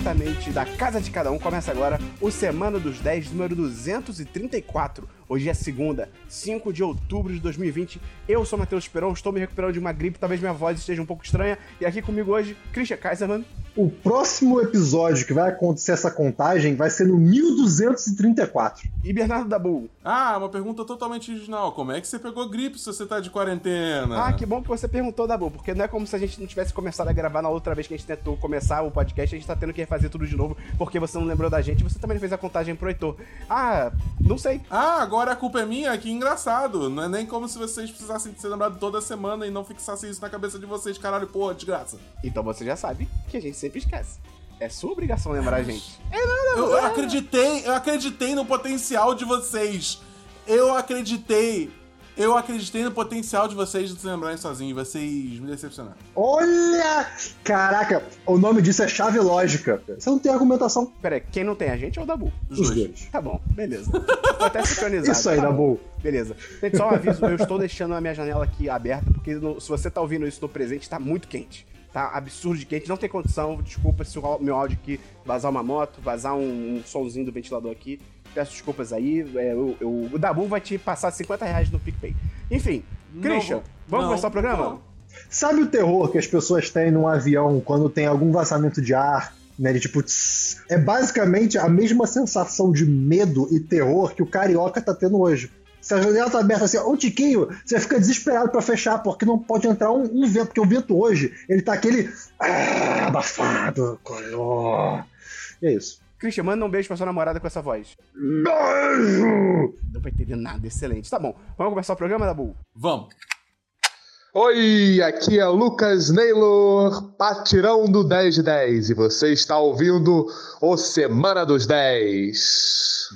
diretamente da casa de cada um, começa agora o Semana dos 10, número 234. Hoje é segunda, 5 de outubro de 2020. Eu sou Matheus Esperon, estou me recuperando de uma gripe, talvez minha voz esteja um pouco estranha. E aqui comigo hoje, Christian Kaiserman. O próximo episódio que vai acontecer essa contagem vai ser no 1234. E Bernardo Dabu. Ah, uma pergunta totalmente original. Como é que você pegou gripe se você tá de quarentena? Ah, que bom que você perguntou, Dabu, porque não é como se a gente não tivesse começado a gravar na outra vez que a gente tentou começar o podcast, a gente tá tendo que refazer tudo de novo, porque você não lembrou da gente, você também fez a contagem pro Heitor. Ah, não sei. Ah, agora a culpa é minha? Que engraçado. Não é nem como se vocês precisassem ser lembrados toda semana e não fixassem isso na cabeça de vocês, caralho, porra, desgraça. Então você já sabe que a gente sempre esquece. É sua obrigação lembrar a gente. É Eu, eu acreditei, eu acreditei no potencial de vocês. Eu acreditei. Eu acreditei no potencial de vocês de se lembrarem sozinhos. Vocês me decepcionaram. Olha! Caraca, o nome disso é chave lógica. Você não tem argumentação. Pera aí, quem não tem a gente é o Dabu. Os Os dois. dois. Tá bom, beleza. Tô até sincronizado. Isso aí, tá bom. Dabu. Beleza. Gente, só um aviso, eu estou deixando a minha janela aqui aberta, porque no- se você tá ouvindo isso no presente, tá muito quente. Tá absurdo de quente, não tem condição. Desculpa se o meu áudio aqui vazar uma moto, vazar um, um somzinho do ventilador aqui. Peço desculpas aí. é, eu- eu- o Dabu vai te passar 50 reais no PicPay. Enfim, Não Christian, vou- vamos não, começar o programa? não. Sabe o terror que as pessoas têm num avião quando tem algum vazamento de ar? Né, de tipo, tss? é basicamente a mesma sensação de medo e terror que o carioca tá tendo hoje. Se a janela tá aberta assim, ô Tiquinho, você fica desesperado pra fechar, porque não pode entrar um, um vento, porque o vento hoje, ele tá aquele ah, abafado, color. E é isso. Christian, manda um beijo pra sua namorada com essa voz. Beijo! Não vai entender nada, excelente. Tá bom, vamos começar o programa, Dabu? Vamos. Oi, aqui é o Lucas Naylor, patirão do 10 de 10, e você está ouvindo o Semana dos 10.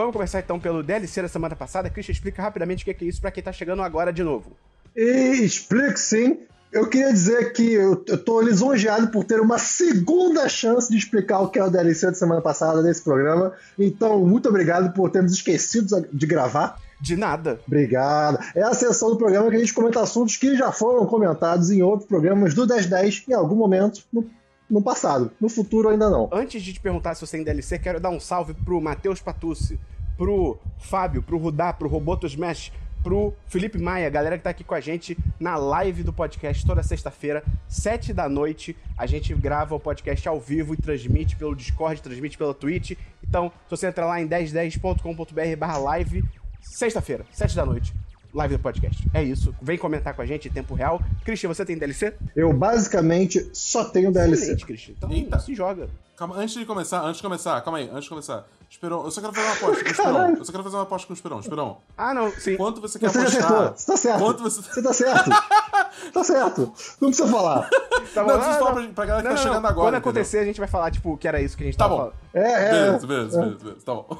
Vamos começar então pelo DLC da semana passada. Christian, explica rapidamente o que é isso pra quem tá chegando agora de novo. E explico sim. Eu queria dizer que eu, eu tô lisonjeado por ter uma segunda chance de explicar o que é o DLC da semana passada desse programa. Então, muito obrigado por termos esquecido de gravar. De nada. Obrigado. É a sessão do programa que a gente comenta assuntos que já foram comentados em outros programas do 1010 em algum momento no, no passado. No futuro ainda não. Antes de te perguntar se você tem DLC, quero dar um salve pro Matheus Patucci, pro Fábio, pro Rudá, pro Roboto Smash, pro Felipe Maia, galera que tá aqui com a gente na live do podcast toda sexta-feira, sete da noite. A gente grava o podcast ao vivo e transmite pelo Discord, transmite pela Twitch. Então, se você entrar lá em 1010.com.br barra live, sexta-feira, sete da noite, live do podcast. É isso. Vem comentar com a gente em tempo real. Christian, você tem DLC? Eu basicamente só tenho DLC. Excelente, Christian. Então, Eita. se joga. Calma, antes de começar, antes de começar, calma aí, antes de começar. Esperão, eu só quero fazer uma aposta com o Esperão. Caralho. Eu só quero fazer uma aposta com o Esperão. Esperão, Ah, não, sim. quanto você quer Você apostar? Você tá certo. Quanto você... Você tá certo. tá certo. Não precisa falar. Tá Não, preciso falar pra- pra galera que tá chegando agora, Quando entendeu? acontecer, a gente vai falar, tipo, que era isso que a gente Tá tava bom. falando. É, é. Beleza, beleza, beleza, beleza, tá bom.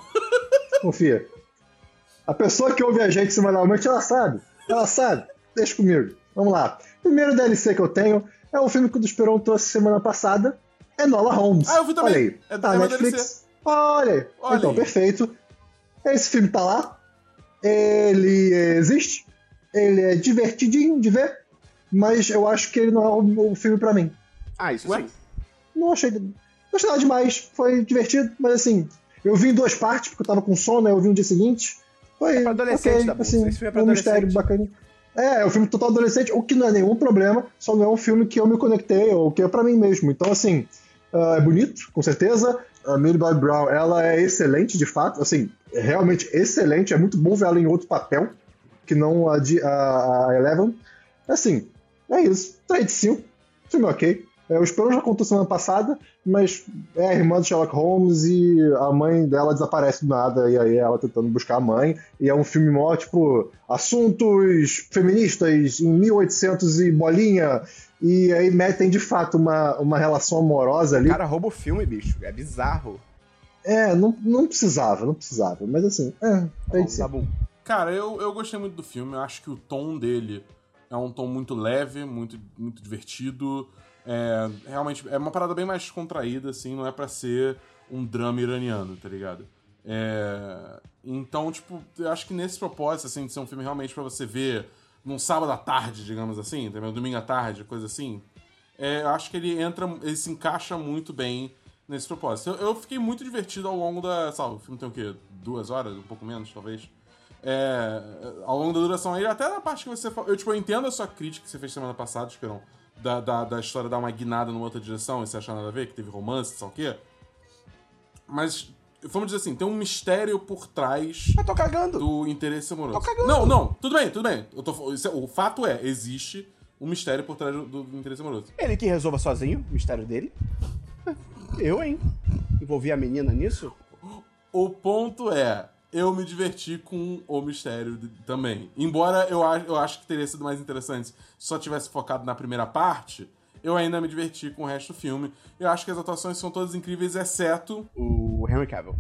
Confia. A pessoa que ouve a gente semanalmente, ela sabe. Ela sabe. Deixa comigo. Vamos lá. Primeiro DLC que eu tenho é o filme que o Esperon trouxe semana passada. É Nola Holmes. Ah, eu vi também. Olha aí. É- tá é Netflix. Olha aí. Olha então, aí. perfeito. Esse filme tá lá. Ele existe. Ele é divertidinho de ver. Mas eu acho que ele não é o, filme pra mim. Ah, isso Ué? sim. Não achei. Não achei nada demais. Foi divertido, mas assim. Eu vi em duas partes, porque eu tava com sono, aí eu vi no dia seguinte. Foi. É pra adolescente, ok, Dabu. assim, Esse filme é pra um mistério adolescente. bacana. É, é um filme total adolescente, o que não é nenhum problema, só não é um filme que eu me conectei, ou que é pra mim mesmo. Então, assim, ah, é bonito, com certeza. A Millie Bobby Brown, ela é excelente, de fato, assim, é realmente excelente. É muito bom ver ela em outro papel, que não a, de, a, a Eleven. Assim, é isso. 3 de 5. Filme ok. É, o Esperão já contou semana passada, mas é a irmã do Sherlock Holmes e a mãe dela desaparece do nada, e aí ela tentando buscar a mãe. E é um filme mó, tipo, assuntos feministas em 1800 e bolinha. E aí metem de fato uma, uma relação amorosa O ali. cara rouba o filme, bicho. É bizarro. É, não, não precisava, não precisava. Mas assim, é, Tá tem ser. tá bom. Cara, eu, eu gostei muito do filme. Eu acho que o tom dele é um tom muito leve, muito, muito divertido. É, realmente, é uma parada bem mais contraída, assim, não é pra ser um drama iraniano, tá ligado? É, então, tipo, eu acho que nesse propósito, assim, de ser um filme realmente pra você ver num sábado à tarde, digamos assim, entendeu? domingo à tarde, coisa assim, é, eu acho que ele entra, ele se encaixa muito bem nesse propósito. Eu, eu fiquei muito divertido ao longo da. Sabe, o filme tem o quê? Duas horas? Um pouco menos, talvez. É, ao longo da duração aí, até na parte que você. Eu, tipo, eu entendo a sua crítica que você fez semana passada, Esperão, da, da, da história dar uma guinada numa outra direção e você achar nada a ver, que teve romance, sabe o quê. Mas, vamos dizer assim, tem um mistério por trás Eu tô cagando. do interesse amoroso. Tô cagando. Não, não, tudo bem, tudo bem. Eu tô, é- o fato é, existe um mistério por trás do, do interesse amoroso. Ele que resolva sozinho, o mistério dele. Eu, hein? Envolvi a menina nisso? O ponto é, eu me diverti com o mistério de- também. Embora eu, a- eu acho que teria sido mais interessante se só tivesse focado na primeira parte, eu ainda me diverti com o resto do filme. Eu acho que as atuações são todas incríveis, exceto. O Henry Cavill.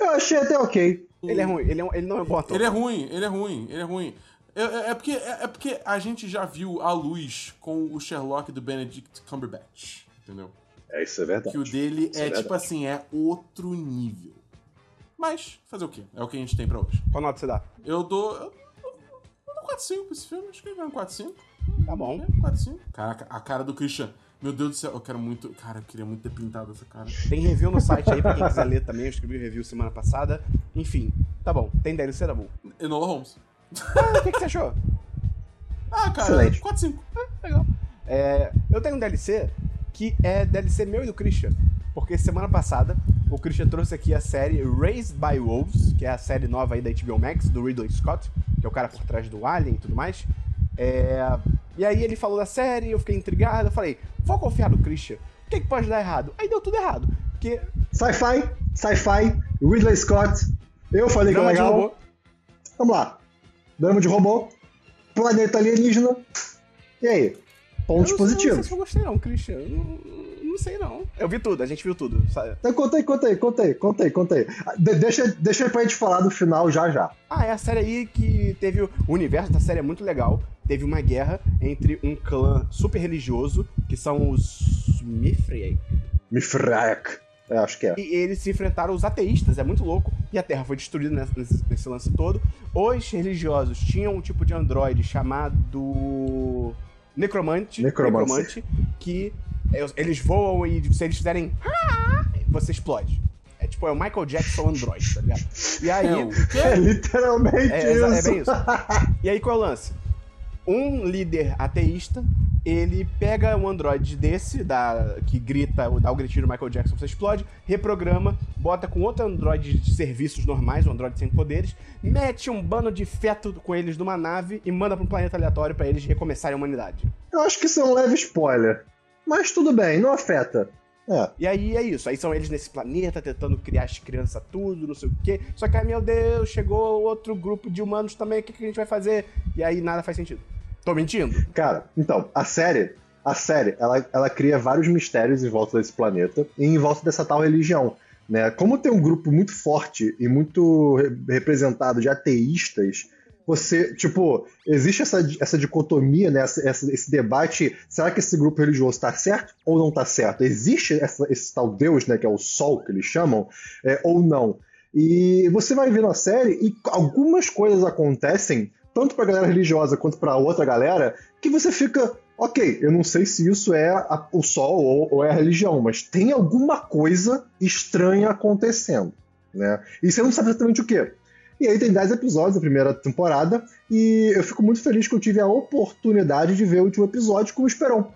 Eu achei até ok. Ele é ruim, ele, é ele não é bom ator. Ele é ruim, ele é ruim, ele é ruim. É, é- é porque, é, é porque a gente já viu a luz com o Sherlock do Benedict Cumberbatch, entendeu? É, isso é verdade. Que o dele Isso é, é tipo assim, é outro nível. Mas, fazer o quê? É o que a gente tem pra hoje. Qual nota você dá? Eu dou. Eu, eu dou 4-5 pra esse filme, acho que ele vai um 4-5. Tá bom. É, 4-5. Caraca, a cara do Christian. Meu Deus do céu, eu quero muito. Cara, eu queria muito ter pintado essa cara. Tem review no site aí pra quem quiser ler também. Eu escrevi o review semana passada. Enfim, tá bom. Tem DLC da Bull. Enola Holmes. Ah, o que, que você achou? Ah, cara, Excelente. 4-5. Legal. É, eu tenho um DLC que é DLC meu e do Christian. Porque semana passada o Christian trouxe aqui a série Raised by Wolves, que é a série nova aí da HBO Max, do Ridley Scott, que é o cara por trás do Alien e tudo mais. É, e aí ele falou da série, eu fiquei intrigado, eu falei, vou confiar no Christian. O que, que pode dar errado? Aí deu tudo errado. Porque Sci-fi, sci-fi, Ridley Scott. Eu falei que é drama de legal. robô, Vamos lá. Drama de robô, planeta alienígena. E aí? Pontos eu não sei- Eu não sei positivos. se eu gostei não, Christian. Eu Não, não sei não. Eu vi tudo, a gente viu tudo. sabe? Então, conta aí, conta aí, conta aí, conta aí, conta aí. Ah, de- deixa, deixa pra gente falar do final já já. Ah, é a série aí que teve. O universo da série é muito legal. Teve uma guerra entre um clã super religioso, que são os Mithraic. Mifrak. É, acho que é. E eles se enfrentaram os ateístas, é muito louco. E a Terra foi destruída nesse, nesse lance todo. Os religiosos tinham um tipo de androide chamado. Necromante. Necromancer. que é, eles voam e se eles fizerem. Você explode. É tipo, é o Michael Jackson Android, tá ligado? E aí. É, o É literalmente É, é isso. bem isso. E aí qual é o lance? Um líder ateísta, ele pega um androide desse, da, que grita, dá o gritinho do Michael Jackson, você explode, reprograma, bota com outro androide de serviços normais, um androide sem poderes, mete um bando de feto com eles numa nave e manda pra um planeta aleatório pra eles recomeçarem a humanidade. Eu acho que isso é um leve spoiler. Mas tudo bem, não afeta. É. E aí é isso, aí são eles nesse planeta tentando criar as crianças tudo, não sei o quê. Só que, ai meu Deus, chegou outro grupo de humanos também, o que, que a gente vai fazer? E aí nada faz sentido. Tô mentindo? Cara, então, a série, a série, ela, ela cria vários mistérios em volta desse planeta e em volta dessa tal religião. Né? Como tem um grupo muito forte e muito re- representado de ateístas, você, tipo, existe essa, essa dicotomia, né? essa- essa- esse debate, será que esse grupo religioso está certo ou não está certo? Existe essa- esse tal Deus, né, que é o Sol, que eles chamam, é, ou não? E você vai ver na série e algumas coisas acontecem, tanto pra galera religiosa quanto pra outra galera, que você fica, ok, eu não sei se isso é a- o sol ou, ou é a religião, mas tem alguma coisa estranha acontecendo, né? E você não sabe exatamente o que. E aí tem 10 episódios da primeira temporada, e eu fico muito feliz que eu tive a oportunidade de ver o último episódio com o Esperon.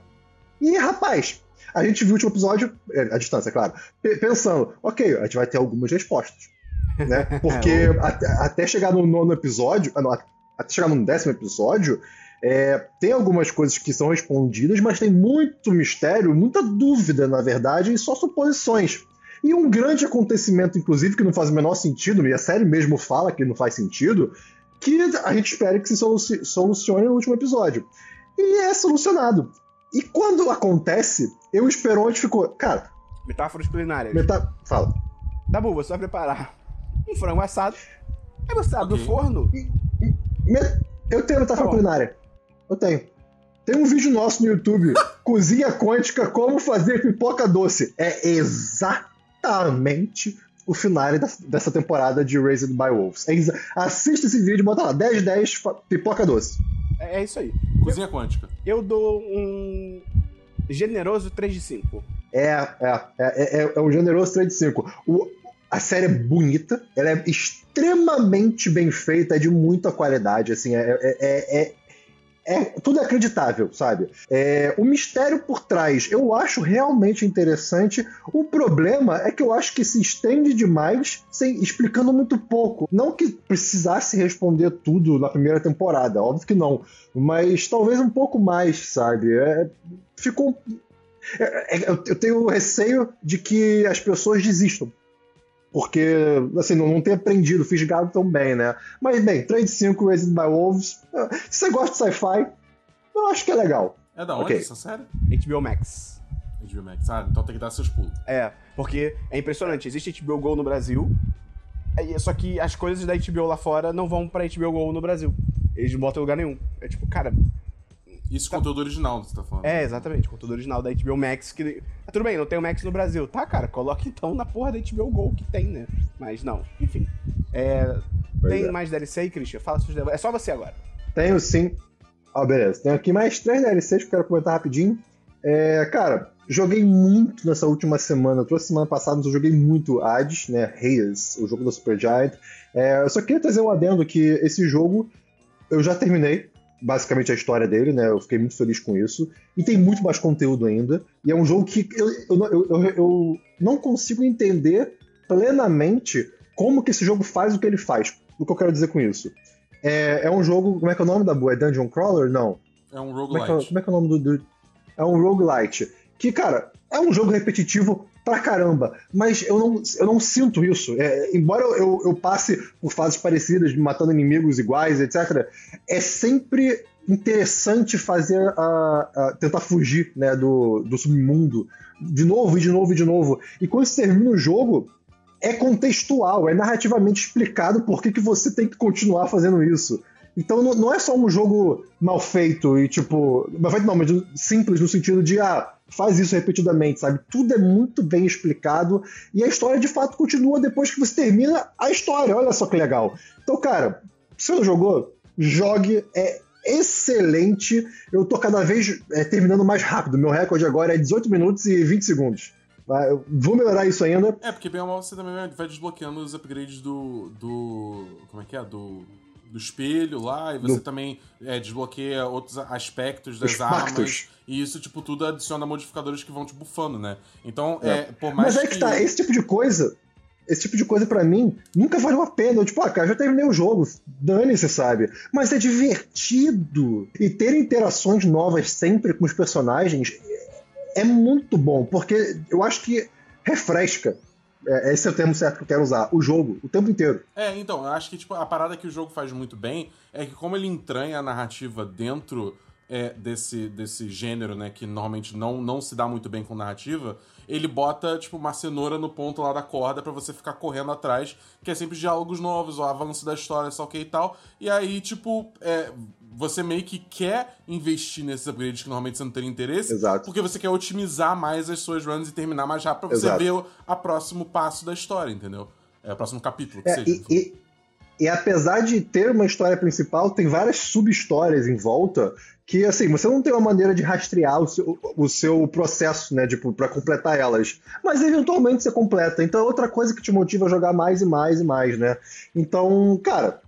E, rapaz, a gente viu o último episódio, é, à distância, claro, pe- pensando, ok, a gente vai ter algumas respostas. Né? Porque até, até chegar no nono episódio, ah, não, até chegar no décimo episódio, é, tem algumas coisas que são respondidas, mas tem muito mistério, muita dúvida, na verdade, e só suposições. E um grande acontecimento, inclusive, que não faz o menor sentido, e a série mesmo fala que não faz sentido, que a gente espera que se soluci- solucione no último episódio. E é solucionado. E quando acontece, eu Esperonte ficou. Cara, Metáforas culinárias. meta... fala. Dabu, você vai preparar um frango assado. Aí você abre Ok. o forno. Eu tenho metáfora Tá culinária. Eu tenho. Tem um vídeo nosso no YouTube, Cozinha Quântica, como fazer pipoca doce. É exatamente o final dessa temporada de Raised by Wolves. É exa- Assista esse vídeo, bota lá, 10-10 fa- pipoca doce. É, é isso aí. Cozinha quântica. Eu dou um generoso 3 de 5. É, é, é, é, é um generoso 3 de 5. O, a série é bonita, ela é extremamente bem feita, é de muita qualidade, assim, é, é, é, é- é- tudo é acreditável, sabe? É, o mistério por trás eu acho realmente interessante. O problema é que eu acho que se estende demais, sem, explicando muito pouco. Não que precisasse responder tudo na primeira temporada, óbvio que não, mas talvez um pouco mais, sabe? É, ficou é, é, eu eu tenho receio de que as pessoas desistam. Porque, assim, não, não tem aprendido, fisgado tão bem, né? Mas, bem, Trade 5 Raised by Wolves. ah, Se você gosta de sci-fi, eu acho que é legal. É da onde Ok. essa série? HBO Max. HBO Max. Ah, então tem que dar seus pulos. É, porque é impressionante. Existe HBO Go no Brasil, é, só que as coisas da HBO lá fora não vão pra HBO Go no Brasil. Eles não botam em lugar nenhum. É tipo, cara, Isso conteúdo original que você tá falando. é exatamente, conteúdo original da HBO Max. Que... Ah, tudo bem, não tem o Max no Brasil. Tá, cara, coloca então na porra da HBO Go que tem, né? Mas não, enfim. É, tem é. mais DLC aí, Christian? Fala DLC. É só você agora. Tenho sim. Ó, beleza. Tenho aqui mais três DLCs que eu quero comentar rapidinho. É, cara, joguei muito nessa última semana. Toda semana passada mas eu joguei muito Hades, né? Hades, o jogo da Supergiant. É, eu só queria trazer um adendo que esse jogo eu já terminei. Basicamente a história dele, né? Eu fiquei muito feliz com isso. E tem muito mais conteúdo ainda. E é um jogo que eu, eu, eu, eu, não consigo entender plenamente como que esse jogo faz o que ele faz. O que eu quero dizer com isso? É, é um jogo. Como é que é o nome da boa? É Dungeon Crawler? Não. É um Como é, que é, roguelite. como é que é o nome do, do- É um roguelite. Que, cara, é um jogo repetitivo pra caramba. Mas eu não, eu não sinto isso. É, embora eu, eu passe por fases parecidas, matando inimigos iguais, etc., é sempre interessante fazer a, a- tentar fugir né, do, do submundo de novo e de novo e de novo. E quando você termina o jogo, é contextual, é narrativamente explicado por que, que você tem que continuar fazendo isso. Então não, não é só um jogo mal feito e tipo. Mal feito não, mas simples no sentido de ah, faz isso repetidamente, sabe? Tudo é muito bem explicado e a história de fato continua depois que você termina a história. Olha só que legal. Então, cara, se você não jogou, jogue. É excelente. Eu tô cada vez é, terminando mais rápido. Meu recorde agora é 18 minutos e 20 segundos. Eu vou melhorar isso ainda. É, porque bem ou mal você também vai desbloqueando os upgrades do. do. Como é que é? Do. Do espelho lá, e você Do- também é, desbloqueia outros aspectos das Os armas. pactos. E isso, tipo, tudo adiciona modificadores que vão te bufando, né? Então, é, por mais Mas é que, que. tá, esse tipo de coisa, esse tipo de coisa pra mim nunca valeu a pena. Eu, tipo, ah, cara, já terminei o jogo, dane-se, sabe? Mas é divertido. E ter interações novas sempre com os personagens é muito bom, porque eu acho que refresca. É, esse é o termo certo que eu quero usar. O jogo, o tempo inteiro. É, então, eu acho que tipo, a parada que o jogo faz muito bem é que como ele entranha a narrativa dentro é, desse, desse gênero, né, que normalmente não, não se dá muito bem com narrativa, ele bota, tipo, uma cenoura no ponto lá da corda pra você ficar correndo atrás, que é sempre diálogos novos, o avanço da história, só que e tal. E aí, tipo, é, você meio que quer investir nesses upgrades que normalmente você não teria interesse, Exato. porque você quer otimizar mais as suas runs e terminar mais rápido pra você Exato. ver o a próximo passo da história, entendeu? É o próximo capítulo, que É, seja. e, e- e apesar de ter uma história principal, tem várias sub-histórias em volta que, assim, você não tem uma maneira de rastrear o seu, o seu processo, né, tipo, pra completar elas. Mas eventualmente você completa. Então é outra coisa que te motiva a jogar mais e mais e mais, né? Então, cara,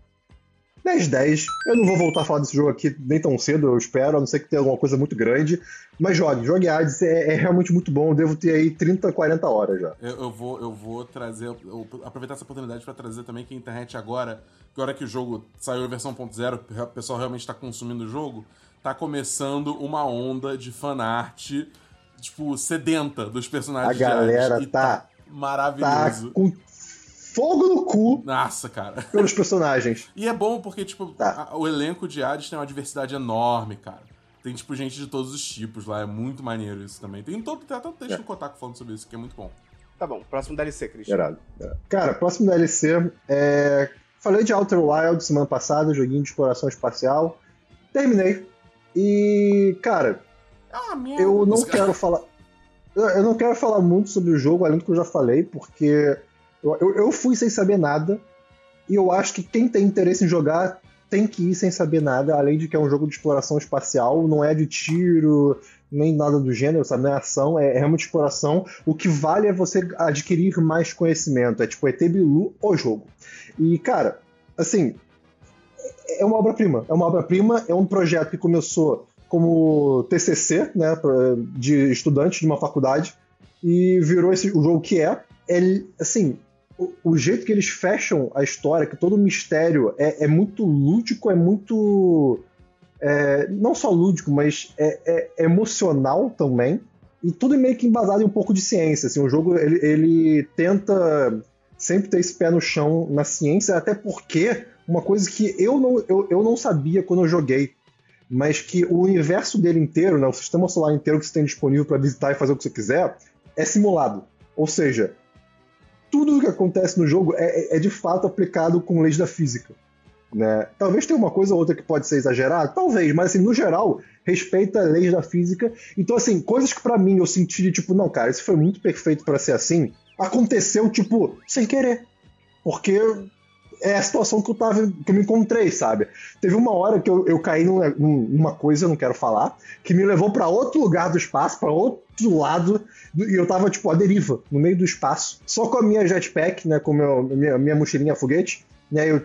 10-10. Eu não vou voltar a falar desse jogo aqui nem tão cedo, eu espero, a não ser que tenha alguma coisa muito grande. Mas jogue, jogue Hades, é, é realmente muito bom. Eu devo ter aí 30, 40 horas já. Eu, eu vou, eu vou trazer, eu vou aproveitar essa oportunidade pra trazer também que a internet agora, agora que o jogo saiu em versão 1.0, o pessoal realmente tá consumindo o jogo, tá começando uma onda de fanart, tipo, sedenta dos personagens A galera e tá- Tá maravilhoso. com fogo no cu Nossa, cara. pelos personagens. E é bom porque, tipo, Tá. a- o elenco de Hades tem uma diversidade enorme, cara. Tem, tipo, gente de todos os tipos lá, é muito maneiro isso também. Tem todo, tem até um texto É. no Kotaku falando sobre isso, que é muito bom. Tá bom, próximo DLC, Christian. Irado. irado. Cara, próximo DLC é. Falei de Outer Wild semana passada, joguinho de exploração espacial. Terminei. E, cara, Ah, eu não quero falar. Eu eu não quero falar muito sobre o jogo, além do que eu já falei, porque eu, eu- fui sem saber nada. E eu acho que quem tem interesse em jogar tem que ir sem saber nada, além de que é um jogo de exploração espacial, não é de tiro, nem nada do gênero, sabe? Não é ação, é, é exploração. O que vale é você adquirir mais conhecimento. É tipo ET Bilu, o jogo. E, cara, assim, é uma obra-prima. É uma obra-prima, é um projeto que começou como TCC, né, de estudante de uma faculdade, e virou esse, o jogo que é. é assim, o, jeito que eles fecham a história, que todo o mistério é, é muito lúdico, é muito. é, não só lúdico, mas é, é- é emocional também. E tudo meio que embasado em um pouco de ciência. Assim, o jogo ele, ele tenta sempre ter esse pé no chão na ciência, até porque uma coisa que eu não, eu, eu não sabia quando eu joguei, mas que o universo dele inteiro, né, o sistema solar inteiro que você tem disponível para visitar e fazer o que você quiser, é simulado. Ou seja, tudo o que acontece no jogo é, é- é de fato aplicado com leis da física. Né? Talvez tenha uma coisa ou outra que pode ser exagerada, talvez, mas assim, no geral, respeita leis da física. Então, assim, coisas que pra mim eu senti de tipo, não, cara, isso foi muito perfeito pra ser assim, aconteceu, tipo, sem querer. Porque é a situação que eu tava, que eu me encontrei, sabe? Teve uma hora que eu, eu caí num- num- numa coisa, eu não quero falar, que me levou pra outro lugar do espaço, pra outro lado, do- e eu tava, tipo, à deriva, no meio do espaço, só com a minha jetpack, né, com meu, minha, minha mochilinha foguete, né, eu,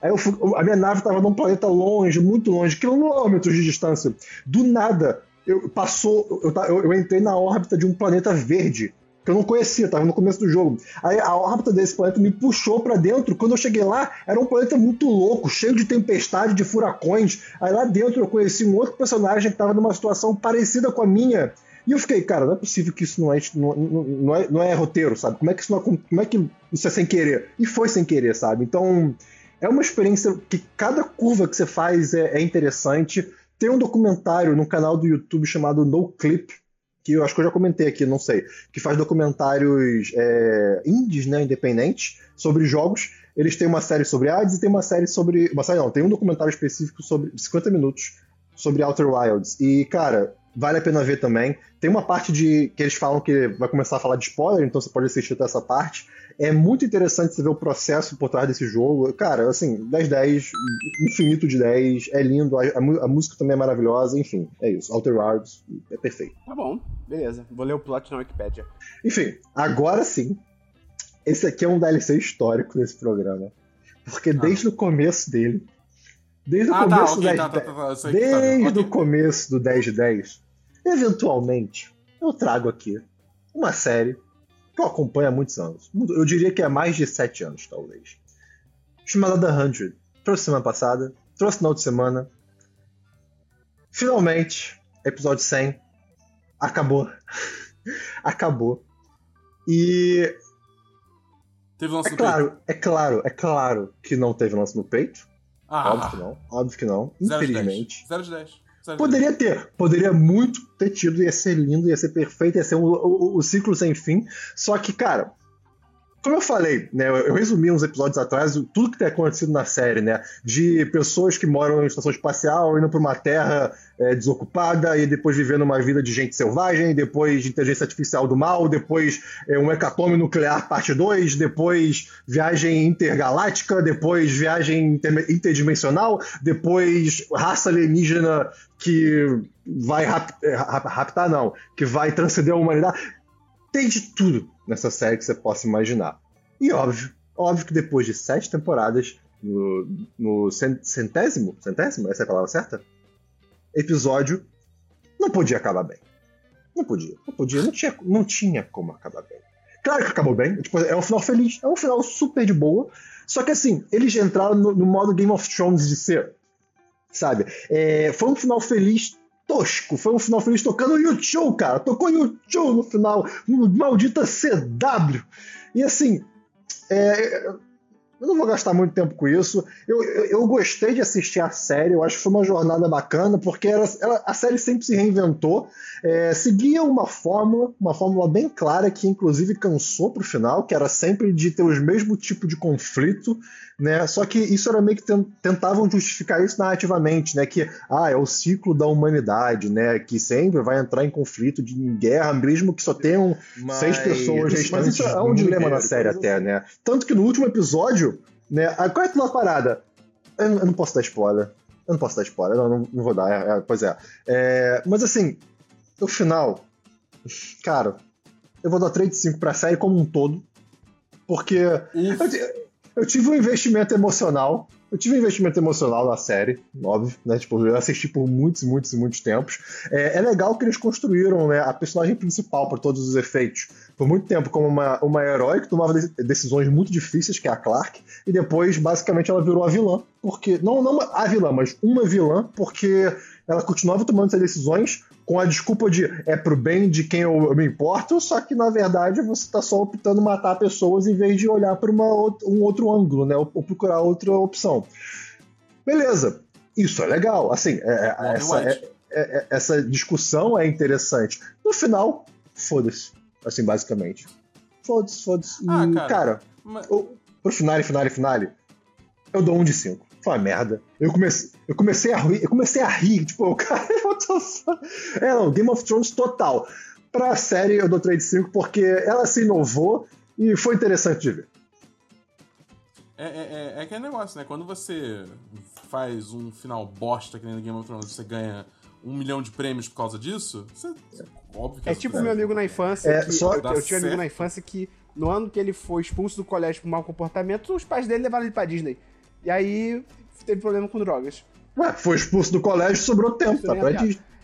aí eu a minha nave tava num planeta longe, muito longe, quilômetros de distância. Do nada, eu passou, eu, eu, eu entrei na órbita de um planeta verde, que eu não conhecia, tava no começo do jogo. Aí a órbita desse planeta me puxou pra dentro. Quando eu cheguei lá, era um planeta muito louco, cheio de tempestade, de furacões. Aí lá dentro eu conheci um outro personagem que tava numa situação parecida com a minha. E eu fiquei, cara, não é possível que isso não é, não, não- é, não é roteiro, sabe? Como é que isso não, acon- como é que isso é sem querer? E foi sem querer, sabe? Então, é uma experiência que cada curva que você faz é, é interessante. Tem um documentário no canal do YouTube chamado No Clip, que eu acho que eu já comentei aqui, não sei, que faz documentários é, indies, né, independentes, sobre jogos. Eles têm uma série sobre AIDS e tem uma série sobre. Uma série não, tem um documentário específico sobre 50 minutos sobre Outer Wilds. E, cara, vale a pena ver também. Tem uma parte de que eles falam que vai começar a falar de spoiler, então você pode assistir até essa parte. É muito interessante você ver o processo por trás desse jogo. Cara, assim, 10 10, infinito de 10, é lindo, a, a a música também é maravilhosa, enfim, é isso. Outer Wilds é perfeito. Tá bom, beleza. Vou ler o plot na Wikipedia. Enfim, agora sim, esse aqui é um DLC histórico desse programa. Porque desde o começo dele, desde o Ah, tá, começo do ok, 10 tá, de tá, 10, tá, tá, eu sei que tá vendo. desde o começo do 10 de 10, eventualmente, eu trago aqui uma série que eu acompanho há muitos anos. Eu diria que há mais de 7 anos, talvez. Chamada The 100. Trouxe semana passada, trouxe final de semana. Finalmente, episódio 100. Acabou. Acabou. E Teve lance é no claro, é claro, é claro que não teve lance no peito. Ah, Óbvio que não. Óbvio que não. zero Infelizmente. 10. Zero de 10. Zero de 10. Poderia ter, poderia muito ter tido, ia ser lindo, ia ser perfeito, ia ser o, o- o ciclo sem fim. Só que, cara, como eu falei, né, eu, resumi uns episódios atrás tudo que tem acontecido na série, né, de pessoas que moram em estação espacial, indo para uma terra é, desocupada e depois vivendo uma vida de gente selvagem, depois de inteligência artificial do mal, depois é, um hecatombe nuclear parte 2, depois viagem intergaláctica, depois viagem inter- interdimensional, depois raça alienígena que vai rap- é, rap- raptar, não, que vai transcender a humanidade. Tem de tudo nessa série que você possa imaginar. E óbvio, óbvio que depois de sete temporadas, no, no cen- centésimo, centésimo, essa é a palavra certa? Episódio, não podia acabar bem. Não podia, não podia, não tinha, não tinha como acabar bem. Claro que acabou bem, tipo, é um final feliz, é um final super de boa. Só que assim, eles entraram no, no modo Game of Thrones de ser. Sabe? É, foi um final feliz tosco. Foi um final feliz tocando YouTube, cara. Tocou YouTube no final. Maldita CW. E assim, é, Eu não vou gastar muito tempo com isso. Eu, eu, eu, gostei de assistir a série, eu acho que foi uma jornada bacana, porque ela, ela, a série sempre se reinventou, é, seguia uma fórmula, uma fórmula bem clara, que inclusive cansou pro final, que era sempre de ter os mesmos tipos de conflito, né? Só que isso era meio que tentavam justificar isso narrativamente, né? Que ah, é o ciclo da humanidade, né? Que sempre vai entrar em conflito, de em guerra, mesmo que só tenham mas... seis pessoas restantes. Mas isso é um dilema na série até, né? Tanto que no último episódio, né? Qual é a tua parada? Eu, eu, não posso dar spoiler. Eu não posso dar spoiler, não, não, não vou dar, é, é, pois é. é. Mas assim, no final, cara, eu vou dar 3 de 5 pra série como um todo. Porque. Eu, eu tive um investimento emocional. Eu tive um investimento emocional na série, óbvio, né? Tipo, eu assisti por muitos, muitos muitos tempos. É, é legal que eles construíram né, a personagem principal por todos os efeitos. Por muito tempo como uma, uma herói que tomava decisões muito difíceis, que é a Clark, e depois, basicamente, ela virou a vilã. Porque. Não, não a vilã, mas uma vilã, porque ela continuava tomando essas decisões com a desculpa de é pro bem de quem eu, eu me importo, só que na verdade você está só optando matar pessoas em vez de olhar para um outro ângulo, né? Ou, ou, procurar outra opção. Beleza, isso é legal. Assim, é, é, essa, é, é, essa discussão é interessante. No final, foda-se. Assim, basicamente. Foda-se, foda-se. Ah, cara, cara mas... pro finale, finale, finale, eu dou um de cinco. Foi uma merda. Eu comecei, eu comecei a rir, eu comecei a rir, tipo, cara, é, não, Game of Thrones total. Pra série eu dou 3 de 5 porque ela se inovou e foi interessante de ver. É, é, é, é aquele negócio, né? Quando você faz um final bosta que nem no Game of Thrones, você ganha um milhão de prêmios por causa disso, você, óbvio que é tipo meu amigo na infância. É, que, só... eu, eu tinha um amigo na infância que no ano que ele foi expulso do colégio por mau comportamento, os pais dele levaram ele pra Disney. E aí teve problema com drogas. Ué, foi expulso do colégio, sobrou tempo, tá.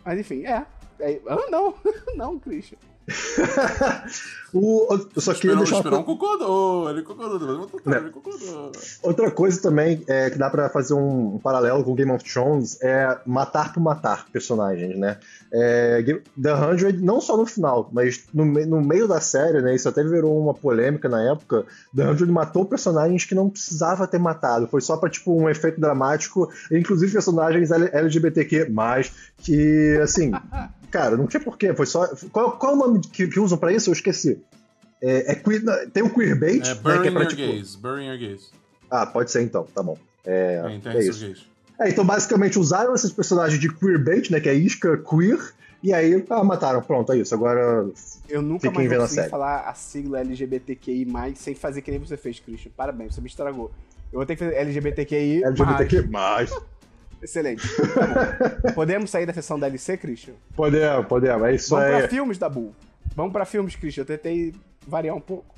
Mas enfim, é. é... Ah, não, não, Christian. o, eu só queria deixar. O Esperão concordou, ele concordou, ele concordou. Outra coisa também é, que dá para fazer um, um, paralelo com Game of Thrones é matar por matar personagens, né? É, The Hundred, não só no final, mas no, no meio da série, né? Isso até virou uma polêmica na época. The Hundred matou personagens que não precisava ter matado. Foi só pra, tipo, um efeito dramático, inclusive personagens LGBTQ, que, assim, cara, não tinha porquê. Foi só. Qual, qual é o nome que, que usam pra isso? Eu esqueci. É, é queer, tem o queerbait. É, burying né, que é pra, your tipo... gays. Burying your gays. Ah, pode ser então, tá bom. É, é, então é isso. Gays. É, então basicamente usaram esses personagens de queerbait, né? Que é isca queer. E aí, ah, mataram. Pronto, é isso. Agora. Eu nunca mais consegui falar a sigla LGBTQI sem fazer que nem você fez, Christian. Parabéns, você me estragou. Eu vou ter que fazer LGBTQI. LGBTQ mais. Excelente. Tá podemos sair da sessão DLC, Christian? Podemos, podemos. É isso Vamos aí. pra filmes, Dabu. Vamos pra filmes, Christian. Eu tentei variar um pouco.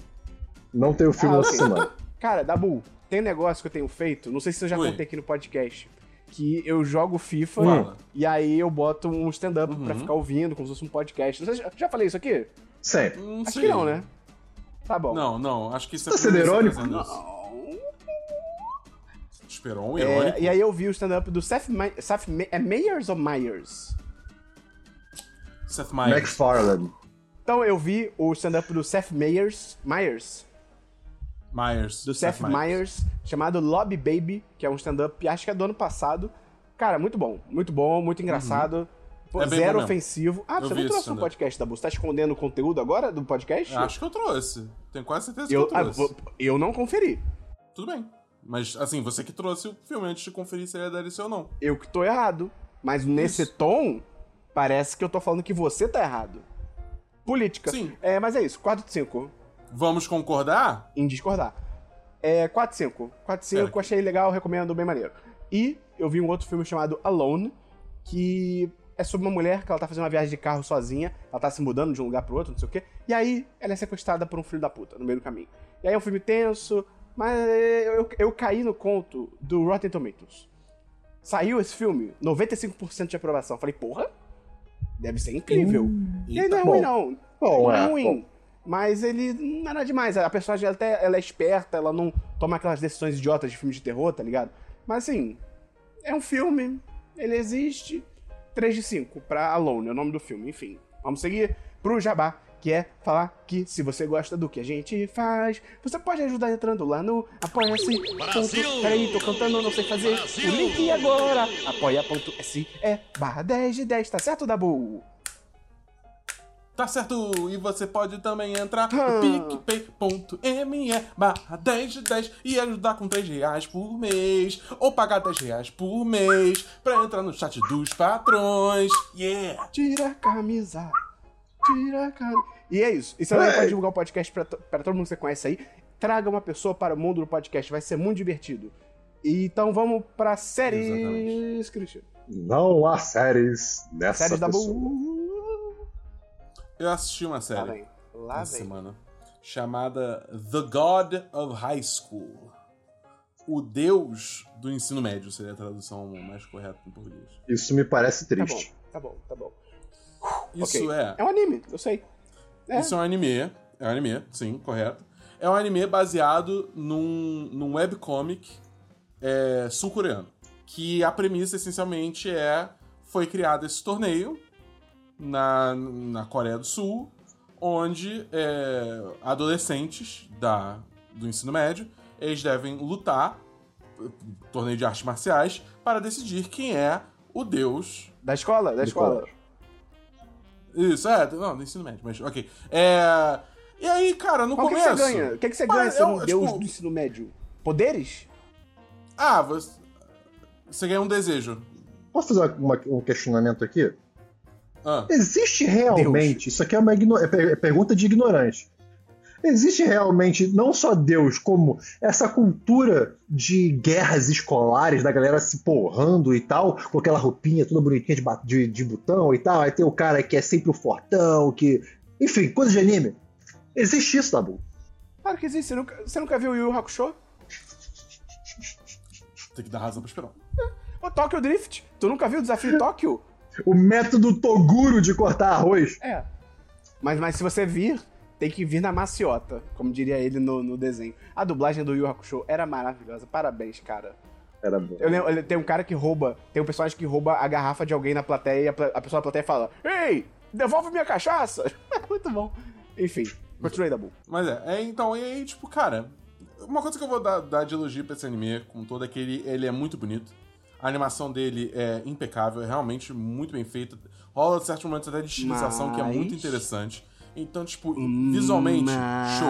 Não tem o filme ah, assim, mano. Cara, Dabu, tem um negócio que eu tenho feito, não sei se eu já Oi. contei aqui no podcast, que eu jogo FIFA e aí eu boto um stand-up uhum. pra ficar ouvindo, como se fosse um podcast. Sei já falei isso aqui? Sempre. Hum, acho que não, né? Tá bom. Não, não, acho que isso é... Tá sendo irônico? Não. Esperon, irônico. É, e aí eu vi o stand-up do Seth, Ma Seth Ma é Meyers ou Myers? Seth Myers. McFarlane. Então eu vi o stand-up do Seth Meyers, Myers. Myers. Do Seth, Seth Myers. Myers, chamado Lobby Baby, que é um stand-up, acho que é do ano passado. Cara, muito bom. Muito bom, muito engraçado. Uhum. É zero ofensivo. Ah, eu você não trouxe um podcast da Você tá escondendo o conteúdo agora do podcast? Acho que eu trouxe. Tenho quase certeza eu, que eu trouxe. Ah, eu não conferi. Tudo bem. Mas, assim, você que trouxe o filme antes de conferir se ele é DLC ou não. Eu que tô errado. Mas nesse isso. tom, parece que eu tô falando que você tá errado. Política. Sim. É, mas é isso, 4 de 5. Vamos concordar? Em discordar. É, 4 de 5. 4 de 5, achei legal, recomendo, bem maneiro. E eu vi um outro filme chamado Alone, que é sobre uma mulher que ela tá fazendo uma viagem de carro sozinha, ela tá se mudando de um lugar pro outro, não sei o quê, e aí ela é sequestrada por um filho da puta no meio do caminho. E aí é um filme tenso, mas eu, eu, eu caí no conto do Rotten Tomatoes. Saiu esse filme, 95% de aprovação. Falei, porra, deve ser incrível. Hum, e aí não é ruim, não. Bom, é, é ruim. Bom. Mas ele não é nada demais. A personagem até ela é esperta, ela não toma aquelas decisões idiotas de filme de terror, tá ligado? Mas assim, é um filme, ele existe. 3 de 5 pra Alone, é o nome do filme. Enfim, vamos seguir pro Jabá que é falar que se você gosta do que a gente faz, você pode ajudar entrando lá no apoia-se. Peraí, tô cantando, não sei fazer. O link agora, apoia.se barra 10 de 10, tá certo, Dabu? Tá certo, e você pode também entrar no picpay.me barra 10 de 10 e ajudar com 3 reais por mês, ou pagar 10 reais por mês pra entrar no chat dos patrões. Yeah! Tira a camisa, tira a camisa. E é isso. E você também pode divulgar o podcast pra, pra todo mundo que você conhece aí. Traga uma pessoa para o mundo do podcast, vai ser muito divertido. E Então vamos pra séries, Exatamente. Christian. Não há séries nessa Séries da pessoa. Eu assisti uma Lá série vem. Lá essa vem. semana chamada The God of High School. O Deus do ensino médio seria a tradução mais correta em português. Isso me parece Tá bom, triste. tá bom, tá bom. Isso Ok. é É um anime, eu sei. É. Isso é um anime. É um anime, sim, correto. É um anime baseado num, num webcomic é, sul-coreano. Que a premissa, essencialmente, é... Foi criado esse torneio na, na Coreia do Sul, onde é, adolescentes da, do ensino médio, eles devem lutar, torneio de artes marciais, para decidir quem é o deus Da escola, da escola. Isso, é, não, do ensino médio, mas ok. É. E aí, cara, no Mas o que, começo. você ganha? O que, que você Mas ganha eu- sendo um eu, deus tipo- do ensino médio? Poderes? Ah, você. Você ganha um desejo. Posso fazer uma- um questionamento aqui? Ah, Existe realmente, isso aqui é uma igno- é é pergunta de ignorante. Existe realmente não só Deus, como essa cultura de guerras escolares, da galera se porrando e tal, com aquela roupinha toda bonitinha de, de, de botão e tal. Aí tem o cara que é sempre o fortão, que. Enfim, coisa de anime. Existe isso, Dabu. Claro que existe. Você nunca, você nunca viu o Yu Yu Hakusho? tem que dar razão pro Esperão. O Tokyo Drift? Tu nunca viu o Desafio em Tóquio? O método Toguro de cortar arroz. É. Mas, mas se você vir, tem que vir na maciota, como diria ele no, no desenho. A dublagem do Yu Hakusho era maravilhosa. Parabéns, cara. Era bom. Eu lembro, tem um cara que rouba, tem um personagem que rouba a garrafa de alguém na plateia e a, a pessoa da plateia fala: Ei, devolve minha cachaça! Muito bom. Enfim, continue, Dabu. Mas é, é, então, e aí, tipo, cara, uma coisa que eu vou dar, dar de elogio pra esse anime, com todo é que ele, é muito bonito. A animação dele é impecável, é realmente muito bem feita. Rola certos momentos até de estilização que é muito Mas- interessante. Então, tipo, visualmente, show.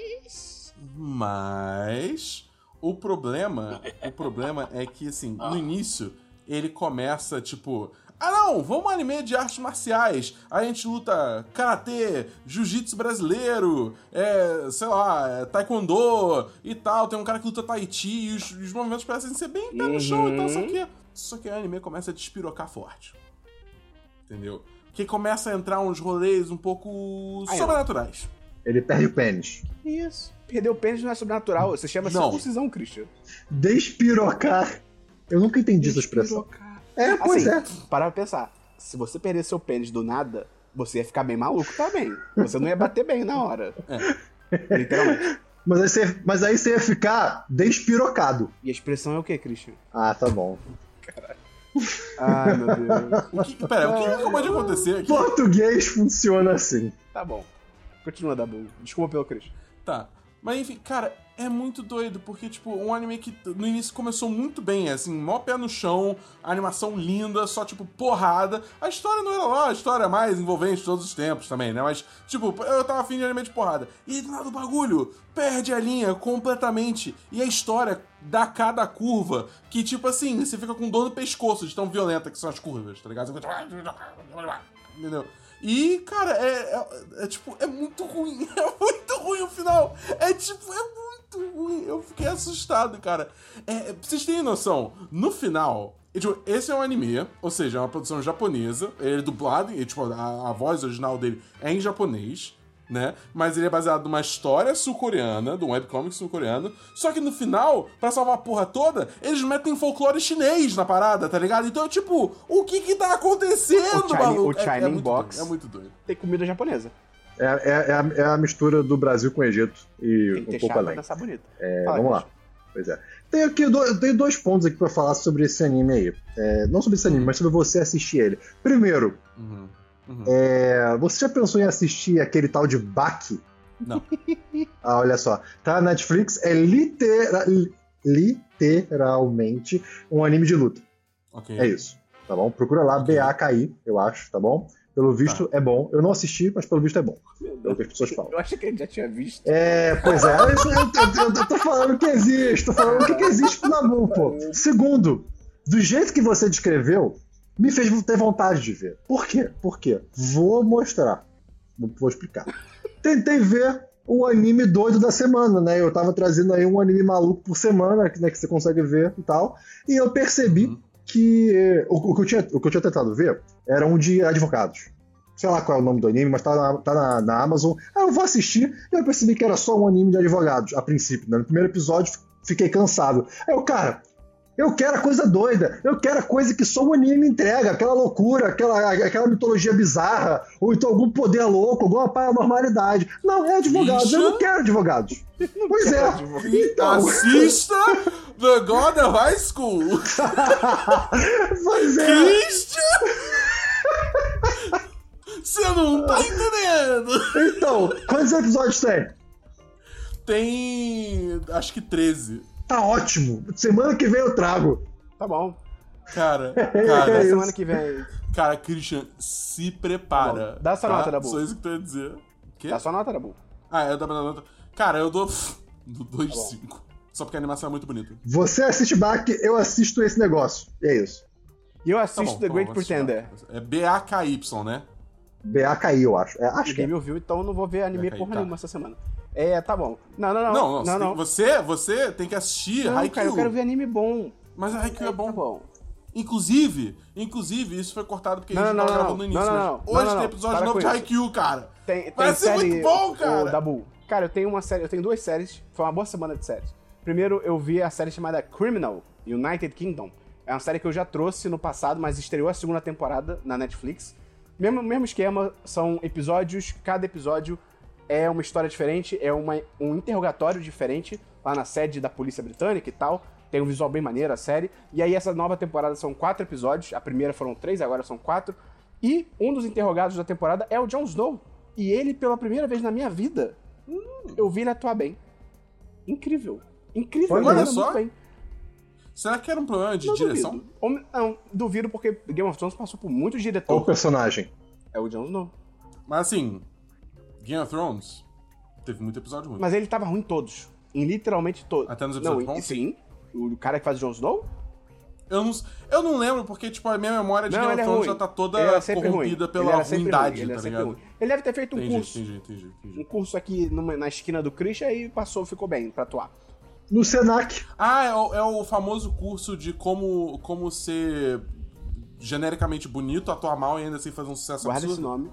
Mas... Mas o problema, o problema é que assim, no início ele começa tipo, ah não, vamos anime de artes marciais. Aí a gente luta karatê, jiu-jitsu brasileiro, é, sei lá, é, taekwondo e tal. Tem um cara que luta tai chi e os, os movimentos parecem ser bem pé no chão e tal, só que só que o anime começa a despirocar forte. Entendeu? Que começa a entrar uns rolês um pouco Aí, sobrenaturais. Ele perde o pênis. Isso. Perder o pênis não é sobrenatural. Você chama Não. circuncisão, Christian. Despirocar. Eu nunca entendi essa expressão. Despirocar. É, pois assim, é. Para pra pensar. Se você perder seu pênis do nada, você ia ficar bem maluco também. Você não ia bater bem na hora. Literalmente. Mas aí, você, mas aí você ia ficar despirocado. E a expressão é o quê, Christian? Ah, tá bom. Ai, meu Deus. O que, pera, o que acabou de acontecer aqui? Português funciona assim. Tá bom. Continua, Dabu. Desculpa pelo Christian. Tá. Mas enfim, cara, é muito doido, porque, tipo, um anime que no início começou muito bem, assim, mó pé no chão, animação linda, só, tipo, porrada. A história não era lá a história mais envolvente de todos os tempos também, né? Mas, tipo, eu tava afim de anime de porrada. E do nada o bagulho perde a linha completamente. E a história dá cada curva que, tipo assim, você fica com dor no pescoço de tão violenta que são as curvas, tá ligado? Fica... Entendeu? E, cara, é, é- é, tipo, é muito ruim. É muito ruim o final. É tipo, é muito ruim. Eu fiquei assustado, cara. É, é, vocês terem noção, no final. e, tipo, esse é um anime, ou seja, é uma produção japonesa. Ele é dublado, e, tipo, a, a voz original dele é em japonês. Né? Mas ele é baseado numa história sul-coreana, de um webcomic sul-coreano. Só que no final, pra salvar a porra toda, eles metem folclore chinês na parada, tá ligado? Então, tipo, o que que tá acontecendo, O China- maluco? o China muito Box. doido, é muito doido. Tem comida japonesa. É, é- é a, é a mistura do Brasil com o Egito e um pouco além. dançar bonito. É, Fala, vamos lá. Pois é. Tem aqui do- tenho dois pontos aqui pra falar sobre esse anime aí. É, não sobre esse anime, mas sobre você assistir ele. Primeiro, Uhum. Uhum. É, você já pensou em assistir aquele tal de Baki? Não. Ah, olha só. Tá na Netflix, é litera- li- literalmente um anime de luta. Ok. É isso. Tá bom? Procura lá, Ok. BAKI, eu acho, tá bom? Pelo visto é bom. Eu não assisti, mas pelo visto é bom. É o que as pessoas falam. Eu achei que a gente já tinha visto. É, pois é, eu, eu- eu- eu tô falando que existe, tô falando que, que existe pro Nabu, pô. Segundo, do jeito que você descreveu, me fez ter vontade de ver. Por quê? Por quê? Vou mostrar. Vou, explicar. Tentei ver o anime doido da semana, né? Eu tava trazendo aí um anime maluco por semana, né, que você consegue ver e tal. E eu percebi Uhum. que eh, o, o que eu tinha, o que eu tinha tentado ver era um de advogados. Sei lá qual é o nome do anime, mas tá na, tá na, na Amazon. Aí eu vou assistir e eu percebi que era só um anime de advogados, a princípio. Né? No primeiro episódio fiquei cansado. Aí eu, cara, eu quero a coisa doida, eu quero a coisa que só o anime entrega, aquela loucura, aquela, aquela mitologia bizarra, ou então algum poder louco, alguma paranormalidade. Não, é advogados, eu não quero advogados. Pois é. Então, Assista The God of High School. pois é. Christian! Você não tá entendendo! Então, quantos episódios tem? Tem. Acho que 13. Tá ótimo. Semana que vem eu trago. Tá bom. Cara, É cara, isso. Semana que vem. cara, Christian, se prepara. Tá. Dá essa nota, Dabu. Só isso que tu ia dizer. Quê? Dá sua nota, Dabu. Ah, é, dá pra dar nota. Cara, eu dou. Do Tá 2,5. Só porque a animação é muito bonita. Você assiste Back, eu assisto esse negócio. E é isso. E eu Tá assisto bom, The tá Great bom. Pretender. É B-A-K-Y, né? BAKI, eu acho. É, acho que Ninguém é. me ouviu, então eu não vou ver anime porra tá. nenhuma essa semana. É, tá bom. Não, não, não. Não, não, não. você, não. Tem, você, você tem que assistir Não, Haikyuu. cara, eu quero ver anime bom. Mas a Haikyuu é bom. Tá bom. Inclusive, inclusive, isso foi cortado porque Não, a gente não, tava não, gravando no não, início. não, mas não, hoje não, tem não, episódio novo de. Haikyuu, cara. Tem, tem Vai ser série, muito bom, cara. O Dabu. Cara, eu tenho uma série, eu tenho duas séries. Foi uma boa semana de séries. Primeiro, eu vi a série chamada Criminal United Kingdom. É uma série que eu já trouxe no passado, mas estreou a segunda temporada na Netflix. Mesmo, mesmo esquema, são episódios, cada episódio é uma história diferente, é uma, um interrogatório diferente lá na sede da polícia britânica e tal. Tem um visual bem maneiro a série. E aí, essa nova temporada são quatro episódios. A primeira foram três, agora são quatro. E um dos interrogados da temporada é o Jon Snow. E ele, pela primeira vez na minha vida, eu vi ele atuar bem. Incrível. Incrível. Olha ele só. muito bem. Será que era um problema de Não direção? duvido. Ou- não, duvido porque Game of Thrones passou por muitos Qual o diretores. personagem? É o Jon Snow. Mas assim, Game of Thrones teve muito episódio ruim. Mas ele tava ruim em todos. Em literalmente todos. Até nos episódios não, bons? Sim. O cara que faz o Jon Snow? Eu, não, eu não lembro porque, tipo, a minha memória de não, Game of é Thrones já tá toda corrompida ruim. pela ruindade, ruim. Tá ligado? ruim. Ele deve ter feito um Entendi, curso. entendi, entendi, entendi. Um curso aqui numa- na esquina do Christian e passou, ficou bem pra atuar. No Senac. Ah, é o, é o famoso curso de como, como ser genericamente bonito, atuar mal e ainda assim fazer um sucesso Guarda esse absurdo. nome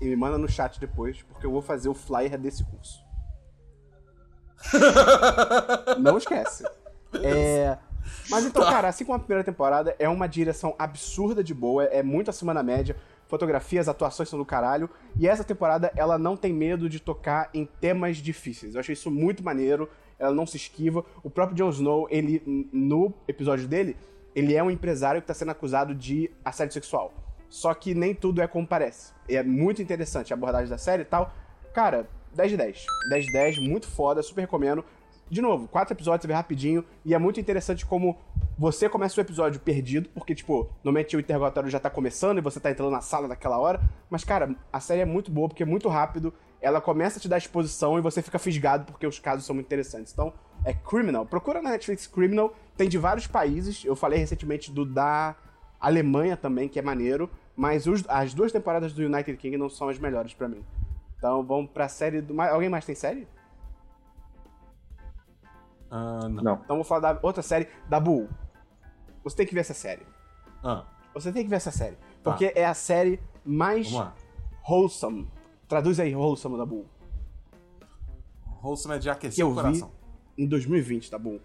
e me manda no chat depois, porque eu vou fazer o flyer desse curso. Não esquece. É, Mas então, cara, assim como a primeira temporada, é uma direção absurda de boa, é muito acima da média. Fotografias, atuações são do caralho. E essa temporada, ela não tem medo de tocar em temas difíceis. Eu achei isso muito maneiro. Ela não se esquiva. O próprio Jon Snow, ele, no episódio dele, ele é um empresário que tá sendo acusado de assédio sexual. Só que nem tudo é como parece. É muito interessante a abordagem da série e tal. Cara, 10 de 10. 10 de 10, muito foda, super recomendo. De novo, quatro episódios, você vê rapidinho. E é muito interessante como você começa o episódio perdido, porque, tipo, normalmente o interrogatório já tá começando e você tá entrando na sala naquela hora. Mas, cara, a série é muito boa, porque é muito rápido. Ela começa a te dar exposição e você fica fisgado porque os casos são muito interessantes. Então, é Criminal. Procura na Netflix Criminal. Tem de vários países. Eu falei recentemente do da Alemanha também, que é maneiro. Mas os- as duas temporadas do United Kingdom são as melhores pra mim. Então vamos pra série do. Alguém mais tem série? Ah, não. Não. Então vou falar da outra série, da Bull. Você tem que ver essa série. Ah, Você tem que ver essa série. Porque é a série mais wholesome. Traduz aí wholesome da Bull. Wholesome é de Que aquecer o coração. em 2020, tá bom?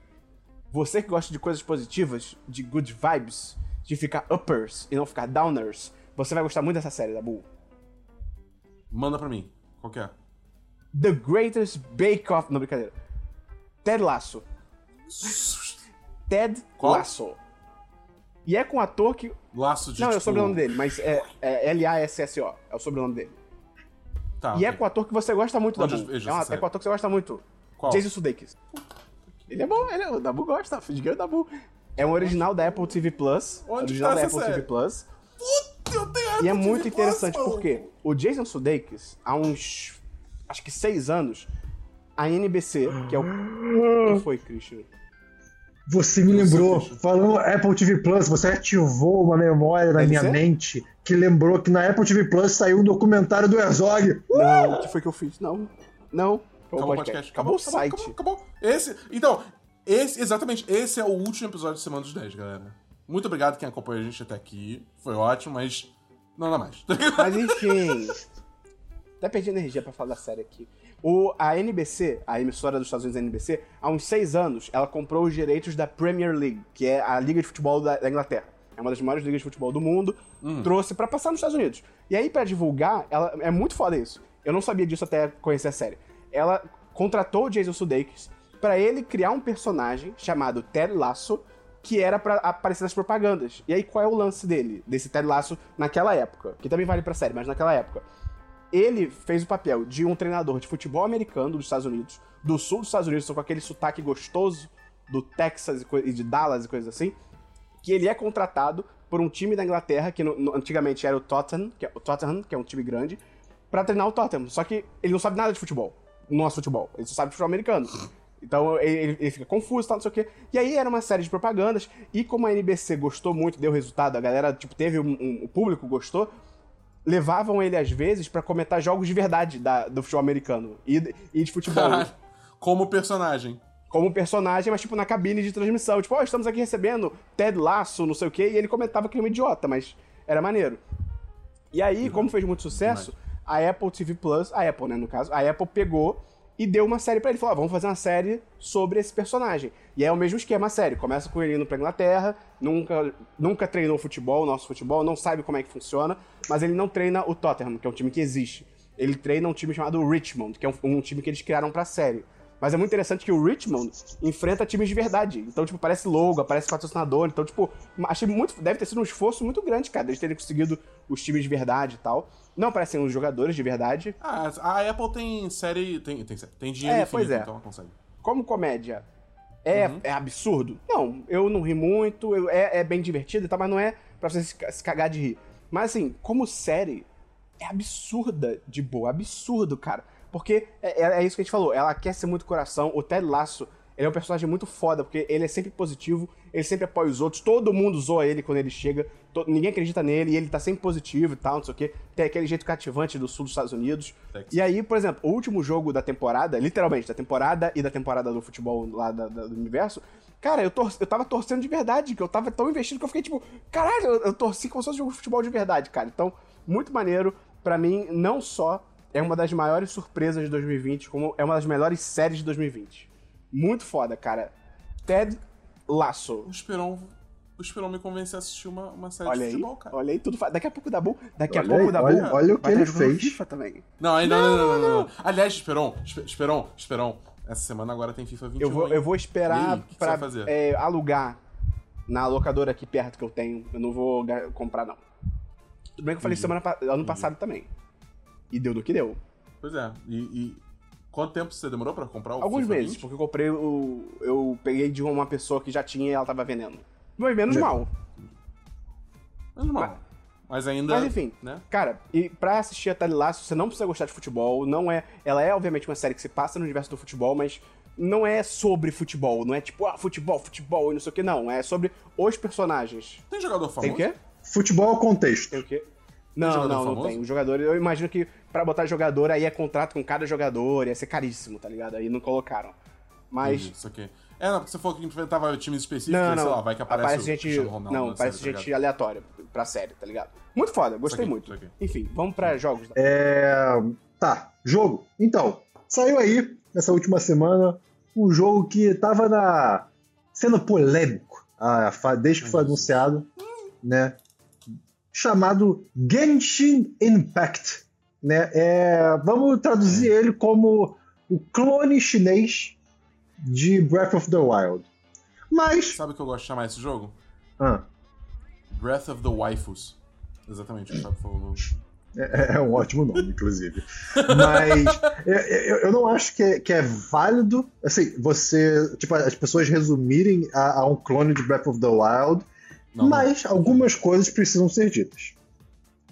Você que gosta de coisas positivas, de good vibes, de ficar uppers e não ficar downers, você vai gostar muito dessa série, da Bull. Manda pra mim. Qual que é? The Greatest Bake Off. Não, brincadeira. Ted Lasso. Ted Qual? Lasso. E é com um ator que. Laço de Não, é o tipo... sobrenome dele, mas é, é L-A-S-S-O. É o sobrenome dele. Tá, E é ok. com o ator que você gosta muito, Onde Dabu. vejo É, uma- é com o ator que você gosta muito. Qual? Jason Sudeikis. Ele é bom, ele é, o Dabu gosta, Fidgueiro o Dabu. É um original da Apple TV Plus. Onde original tá da essa Apple TV série? Plus. Eu tenho E é Apple muito TV interessante Plus, porque o Jason Sudeikis, há uns. acho que seis anos, a NBC, que é o. Ah. O que foi, Christian? Você me lembrou, falando Apple TV Plus, você ativou uma memória na minha mente que lembrou que na Apple TV Plus saiu um documentário do Herzog. Não, o que foi que eu fiz? Não. Não. Acabou, Acabou o podcast. Acabou, o site. Acabou, acabou. Esse, então, esse, exatamente, esse é o último episódio de Semana dos 10, galera. Muito obrigado quem acompanhou a gente até aqui. Foi ótimo, mas não dá mais. Mas enfim. Até perdi energia pra falar da série aqui. O, a NBC, a emissora dos Estados Unidos NBC, há uns seis anos, ela comprou os direitos da Premier League, que é a liga de futebol da, da Inglaterra. É uma das maiores ligas de futebol do mundo. Trouxe pra passar nos Estados Unidos. E aí, pra divulgar, ela é muito foda isso. Eu não sabia disso até conhecer a série. Ela contratou o Jason Sudeikis pra ele criar um personagem chamado Ted Lasso, que era pra aparecer nas propagandas. E aí, qual é o lance dele, desse Ted Lasso, naquela época? Que também vale pra série, mas naquela época. Ele fez o papel de um treinador de futebol americano dos Estados Unidos, do sul dos Estados Unidos, com aquele sotaque gostoso do Texas e de Dallas e coisas assim, que ele é contratado por um time da Inglaterra, que no- no- antigamente era o Tottenham, que é, o Tottenham, que é um time grande, pra treinar o Tottenham. Só que ele não sabe nada de futebol, nosso futebol, ele só sabe de futebol americano. Então ele, ele- fica confuso tal, não sei o quê. E aí era uma série de propagandas, e como a NBC gostou muito, deu resultado, a galera, tipo, teve um, um- o público gostou, levavam ele às vezes pra comentar jogos de verdade da- do futebol americano e, e de futebol. Como personagem. Como personagem, mas tipo na cabine de transmissão. Tipo, ó, estamos aqui recebendo Ted Lasso, não sei o quê, e ele comentava que ele era um idiota, mas era maneiro. E aí, como fez muito sucesso, a Apple TV Plus, a Apple, né, no caso, a Apple pegou e deu uma série pra ele. Falou, ó, vamos fazer uma série sobre esse personagem. E é o mesmo esquema, a série. Começa com ele indo pra Inglaterra, nunca, nunca treinou futebol, nosso futebol, não sabe como é que funciona, mas ele não treina o Tottenham, que é um time que existe. Ele treina um time chamado Richmond, que é um, um time que eles criaram pra série. Mas é muito interessante que o Richmond enfrenta times de verdade. Então, tipo, parece logo, aparece patrocinador. Então, tipo, achei muito. Deve ter sido um esforço muito grande, cara, eles terem conseguido os times de verdade e tal. Não parecem os jogadores de verdade. Ah, a Apple tem série. Tem, tem, tem dinheiro É, infinito, pois é. então ela consegue. Como comédia, é, é absurdo? Não, eu não ri muito, eu- é, é bem divertido e tal, mas não é pra você se, se cagar de rir. Mas assim, como série, é absurda de boa, absurdo, cara. Porque é, é- é isso que a gente falou, ela aquece muito o coração. O Ted Lasso, ele é um personagem muito foda, porque ele é sempre positivo, ele sempre apoia os outros, todo mundo zoa ele quando ele chega, ninguém acredita nele, e ele tá sempre positivo e tal, não sei o quê. Tem aquele jeito cativante do sul dos Estados Unidos. E aí, por exemplo, o último jogo da temporada, literalmente, da temporada e da temporada do futebol lá da- da- do universo, cara, eu, tor eu tava torcendo de verdade, que eu tava tão investido que eu fiquei tipo, caralho, eu, eu torci como se fosse um jogo de futebol de verdade, cara. Então, muito maneiro. Pra mim, não só é uma das maiores surpresas de 2020, como é uma das melhores séries de 2020. Muito foda, cara. Ted Lasso. O Esperon. O Esperon me convenceu a assistir uma, uma série Olha de aí, futebol, cara. olha aí, tudo fa... Daqui a pouco dá bom. Daqui a Olha pouco aí, dá olha- bom. olha o que ele jogando fez. FIFA também. Não, aí não, não, não, não. Aliás, Esperon, Espe- Esperon, Esperon. Essa semana agora tem FIFA 21. Eu vou, eu vou esperar aí, pra é, alugar na locadora aqui perto que eu tenho. Eu não vou comprar, não. Tudo bem que eu falei semana pa- ano passado também. E deu no que deu. Pois é. E, e quanto tempo você demorou pra comprar o Alguns FIFA meses, 20? porque eu comprei o. Eu peguei de uma pessoa que já tinha e ela tava vendendo. Foi menos mal. Menos mal. Mas ainda. Mas enfim, Né? cara, e pra assistir a Tele Lasso, você não precisa gostar de futebol, não é. Ela é, obviamente, uma série que se passa no universo do futebol, mas não é sobre futebol, não é tipo, ah, futebol, futebol e não sei o que, não. É sobre os personagens. Tem jogador famoso? Tem o quê? Futebol é o contexto. Tem o quê? Não, não, não famoso? tem. O jogador, eu imagino que pra botar jogador aí é contrato com cada jogador, ia ser caríssimo, tá ligado? Aí não colocaram. Mas. Entendi, Isso aqui. É, não, porque você falou que enfrentava times específicos, Não, não. sei lá, vai que aparece, aparece o gente. Ronaldo Não, na aparece série, tá gente ligado? aleatória pra série, tá ligado? Muito foda, gostei aqui, muito. Enfim, vamos pra jogos. É, Tá, jogo. Então, saiu aí, nessa última semana, um jogo que tava na. sendo polêmico ah, desde que foi anunciado, né? Chamado Genshin Impact. Né? É, vamos traduzir ele como o clone chinês de Breath of the Wild. Mas. Sabe o que eu gosto de chamar esse jogo? Ah, Breath of the Waifus. Exatamente, o que o Fábio falou no. É, é um ótimo nome, inclusive. Mas eu, eu, eu, não acho que é, que é válido, assim, você. Tipo, as pessoas resumirem a, a um clone de Breath of the Wild, não, mas não. algumas coisas precisam ser ditas.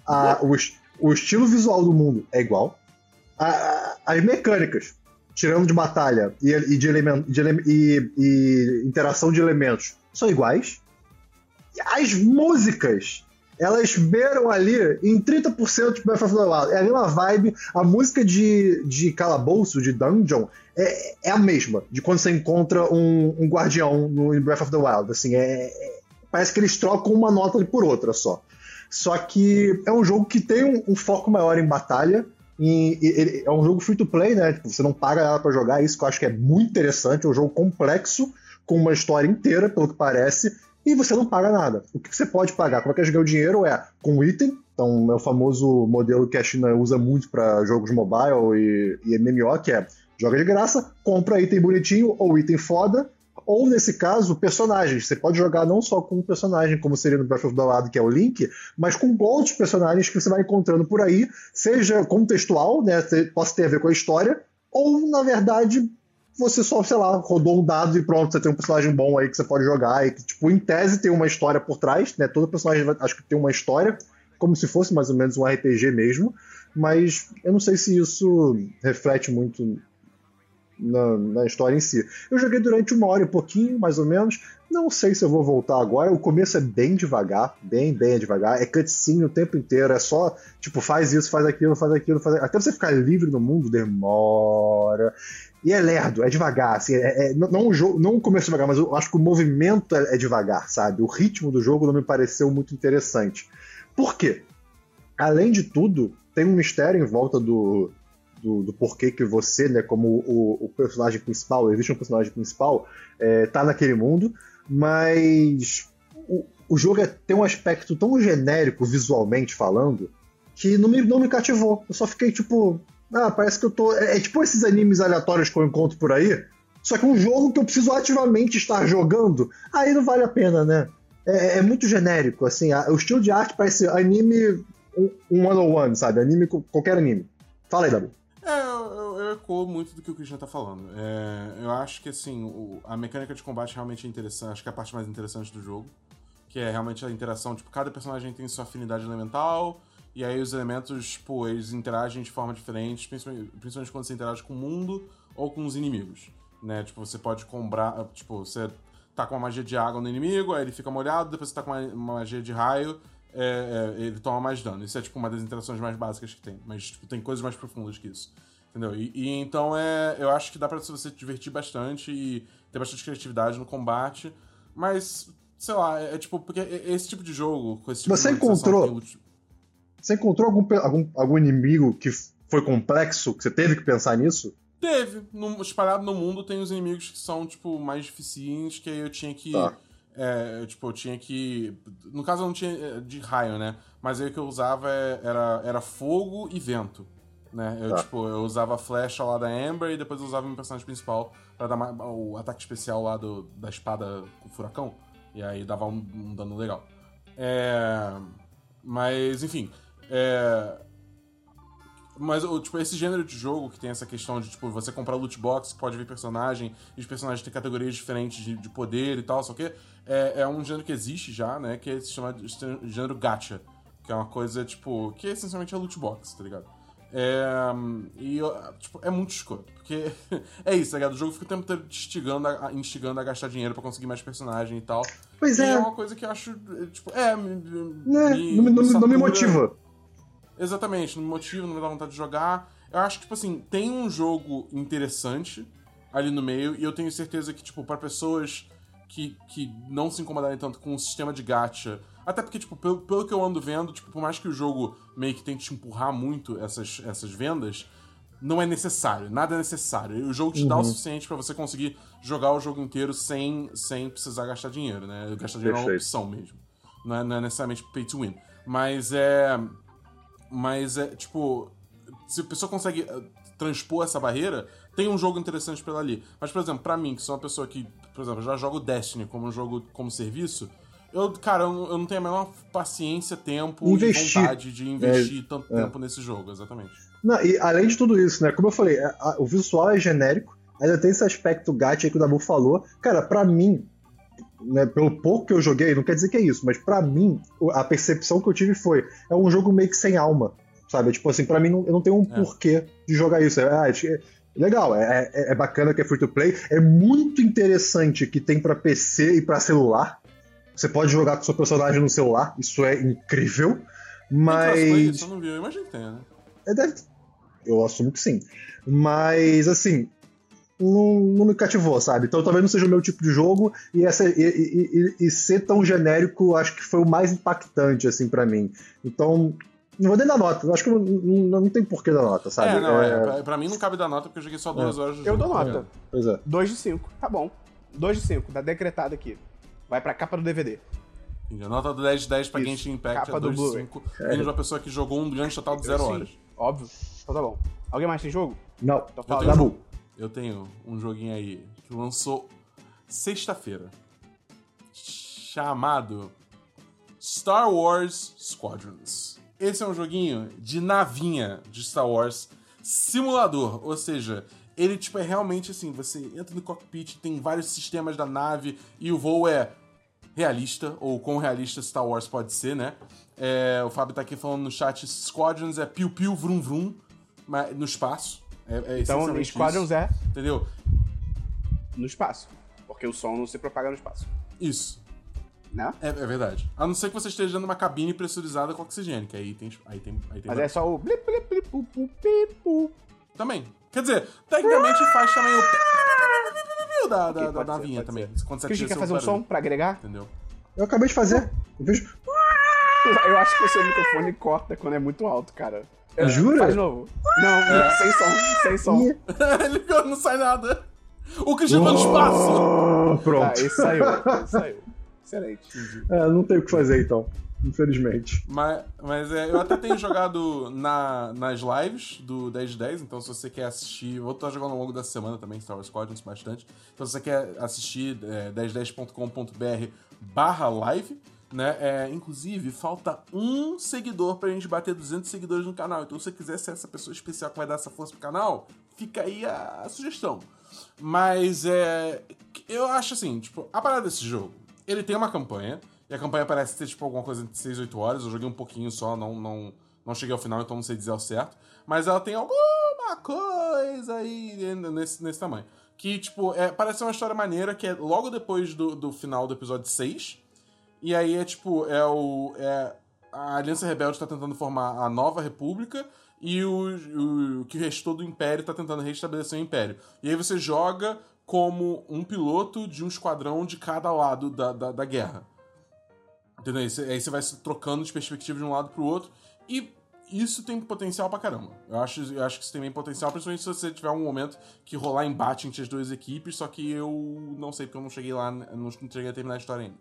A, o, o, estilo visual do mundo é igual. A, as mecânicas, tirando de batalha e, e de, de e, e interação de elementos, são iguais. As músicas elas beiram ali em 30% de Breath of the Wild. É a mesma vibe. A música de, de calabouço, de dungeon, é, é a mesma. De quando você encontra um, um guardião no Breath of the Wild. Assim, é, é, parece que eles trocam uma nota por outra só. Só que é um jogo que tem um, um foco maior em batalha. E, é um jogo free to play, né? Tipo, você não paga ela pra jogar, isso que eu acho que é muito interessante. É um jogo complexo, com uma história inteira, pelo que parece e você não paga nada. O que você pode pagar? Como é que ganhar o dinheiro é com item, então é o famoso modelo que a China usa muito para jogos mobile e, e MMO, que é joga de graça, compra item bonitinho ou item foda, ou nesse caso, personagens. Você pode jogar não só com um personagem, como seria no Breath of the Wild, que é o Link, mas com outros personagens que você vai encontrando por aí, seja contextual, né, possa ter a ver com a história, ou, na verdade, você só, sei lá, rodou um dado e pronto, você tem um personagem bom aí que você pode jogar e que, tipo, em tese tem uma história por trás, né? Todo personagem acho que tem uma história, como se fosse mais ou menos um RPG mesmo, mas eu não sei se isso reflete muito na, na, história em si. Eu joguei durante uma hora e pouquinho, mais ou menos. Não sei se eu vou voltar agora. O começo é bem devagar, bem, bem devagar. É cutscene o tempo inteiro. É só, tipo, faz isso, faz aquilo, faz aquilo, faz Até você ficar livre no mundo demora. E é lerdo, é devagar. Assim, é, é, não, o jogo, não o começo devagar, mas eu acho que o movimento é, é devagar, sabe? O ritmo do jogo não me pareceu muito interessante. Por quê? Além de tudo, tem um mistério em volta do, do, do, porquê que você, né, como o, o, personagem principal, existe um personagem principal, é, tá naquele mundo, mas o, o jogo é, tem um aspecto tão genérico visualmente falando que não me, não me cativou. Eu só fiquei tipo, ah, parece que eu tô. É, é, tipo esses animes aleatórios que eu encontro por aí. Só que um jogo que eu preciso ativamente estar jogando, aí não vale a pena, né? É, é muito genérico, assim. A, o estilo de arte parece anime um, um one on one, sabe? Anime, qualquer anime. Fala aí, Dabu. É, eu, eu, muito do que o Christian tá falando. É, eu acho que, assim, o, a mecânica de combate realmente é interessante. Acho que é a parte mais interessante do jogo. Que é realmente a interação. Tipo, cada personagem tem sua afinidade elemental e aí os elementos, pô, eles interagem de forma diferente, principalmente, principalmente quando você interage com o mundo ou com os inimigos, né? Tipo, você pode comprar, tipo, você tá com uma magia de água no inimigo, aí ele fica molhado, depois você tá com uma, uma magia de raio, é, é, ele toma mais dano. Isso é, tipo, uma das interações mais básicas que tem, mas, tipo, tem coisas mais profundas que isso. Entendeu? E, e, então é. Eu acho que dá pra você se divertir bastante e ter bastante criatividade no combate. Mas, sei lá, é, é tipo, porque esse tipo de jogo, com esse tipo Você de encontrou. Você encontrou algum, algum, algum inimigo que foi complexo, que você teve que pensar nisso? Teve. No, espalhado no mundo tem os inimigos que são, tipo, mais difíceis, que aí eu tinha que. Tá. É, tipo, eu tinha que. No caso, eu não tinha é, de raio, né? Mas aí o que eu usava é, era, era fogo e vento. Né? Eu, tá. tipo, eu usava a flecha lá da Amber e depois eu usava o meu personagem principal pra dar o ataque especial lá do, da espada com furacão. E aí dava um, um dano legal. É... Mas, enfim. É... Mas, tipo, esse gênero de jogo que tem essa questão de, tipo, você comprar loot box, pode ver personagem, e os personagens têm categorias diferentes de, de poder e tal, só que é, é, um gênero que existe já, né, que se chama gênero gacha, que é uma coisa, tipo, que essencialmente é loot box, tá ligado? É, e, tipo, é muito escroto. Porque é isso, tá ligado? O jogo fica o tempo todo instigando a, instigando a gastar dinheiro para conseguir mais personagem e tal. Pois é. E é uma coisa que eu acho, tipo, é. Me, é me, não, me, não me motiva. Exatamente, não me motiva, não me dá vontade de jogar. Eu acho que, tipo assim, tem um jogo interessante ali no meio, e eu tenho certeza que, tipo, para pessoas que, que não se incomodarem tanto com o sistema de gacha. Até porque, tipo, pelo, pelo que eu ando vendo, tipo, por mais que o jogo meio que tente te empurrar muito essas, essas vendas, não é necessário, nada é necessário. O jogo te uhum. dá o uhum. suficiente para você conseguir jogar o jogo inteiro sem, sem precisar gastar dinheiro, né? Gastar dinheiro Perfeito. é uma opção mesmo. Não é, não é necessariamente pay to win. Mas é. Mas é, tipo, se a pessoa consegue eh, transpor essa barreira, tem um jogo interessante pra ela ali. Mas, por exemplo, para mim, que sou uma pessoa que, por exemplo, já jogo Destiny como um jogo como serviço, Eu, cara, eu, eu não tenho a menor paciência, tempo Investir. e vontade de investir tanto é. tempo nesse jogo, exatamente. Não, e além de tudo isso, né? Como eu falei, a- a- o visual é genérico, ainda tem esse aspecto gacha aí que o Dabu falou. Cara, pra mim, né, pelo pouco que eu joguei, não quer dizer que é isso, mas pra mim, a percepção que eu tive foi: é um jogo meio que sem alma, sabe? Tipo assim, pra mim, não, eu não tenho um É. porquê de jogar isso. É, ah, é- legal, é, é- é bacana que é free to play, é muito interessante que tem pra PC e pra celular. Você pode jogar com seu personagem no celular, isso é incrível. Mas. Eu não vi, eu imagino que tenha, né? É, deve... Eu assumo que sim. Mas, assim, não, não me cativou, sabe? Então talvez não seja o meu tipo de jogo e, essa, e, e- e- e ser tão genérico acho que foi o mais impactante, assim, pra mim. Então, não vou nem dar nota. Eu Acho que não, não, não tem porquê dar nota, sabe? É, não, é. É, Pra, pra mim não cabe dar nota porque eu joguei só duas horas do Eu jogo. dou tá nota. ligado? Pois é. 2 de 5. Tá bom. 2 de 5. Tá decretado aqui. Vai pra capa do DVD. A nota do 10 de 10 pra Isso. Genshin Impact Capa é do 2 de Blu-ray. 5. Vindo de uma pessoa que jogou um grande total de 0 Sim, horas. Óbvio. Então tá bom. Alguém mais tem jogo? Não. Então Eu fala. tenho, um eu tenho um joguinho aí que lançou sexta-feira. Chamado Star Wars Squadrons. Esse é um joguinho de navinha de Star Wars simulador, ou seja, ele tipo é realmente assim, você entra no cockpit, tem vários sistemas da nave e o voo é realista, ou quão realista Star Wars pode ser, né? É, o Fábio tá aqui falando no chat, Squadrons é piu-piu vrum vrum mas no espaço. É, é Então, Squadrons isso, é Entendeu? no espaço. Porque o som não se propaga no espaço. Isso. Né? É, é verdade. A não ser que você esteja dentro de uma cabine pressurizada com oxigênio, que aí tem. Aí tem, aí tem Mas é só o blip, blip, blip, pu, pi, pu. Também. Quer dizer, tecnicamente faz também o. Da, da, Ok, da pode ser, navinha pode também. ser. Quando você Christian quer fazer um som pra agregar? Entendeu? Eu acabei de fazer. Eu vejo. Eu acho que o seu microfone corta quando é muito alto, cara. É, Jura? Faz de novo. Não, sem som, sem som. Ele não sai nada. O Christian tá no espaço! ah, Ah, pronto. esse saiu. esse saiu. Excelente. É, não tem o que fazer então. Infelizmente. Mas, mas é, eu até tenho jogado na, nas lives do 10 de 10, então se você quer assistir. Vou estar jogando ao longo da semana também, Star Wars Squadrons, bastante. Então se você quer assistir, é, 1010.com.br barra live. Né? É, inclusive, falta um seguidor pra gente bater 200 seguidores no canal. Então, se você quiser ser essa pessoa especial que vai dar essa força pro canal, fica aí a, a sugestão. Mas é. Eu acho assim, tipo, a parada desse jogo, ele tem uma campanha, e a campanha parece ter, tipo, alguma coisa entre 6 e 8 horas. Eu joguei um pouquinho só, não, não, não cheguei ao final, então não sei dizer ao certo. Mas ela tem alguma coisa aí nesse, nesse tamanho. Que, tipo, é, parece ser uma história maneira, que é logo depois do, do final do episódio 6. E aí é tipo, é o. É, a Aliança Rebelde tá tentando formar a nova república e o, o, que restou do Império tá tentando restabelecer o Império. E aí você joga como um piloto de um esquadrão de cada lado da, da, da guerra. Entendeu? Aí você, vai se trocando de perspectiva de um lado pro outro. E isso tem potencial pra caramba. Eu acho, eu acho que isso tem bem potencial, principalmente se você tiver um momento que rolar embate entre as duas equipes, só que eu não sei porque eu não cheguei lá, não cheguei a terminar a história ainda.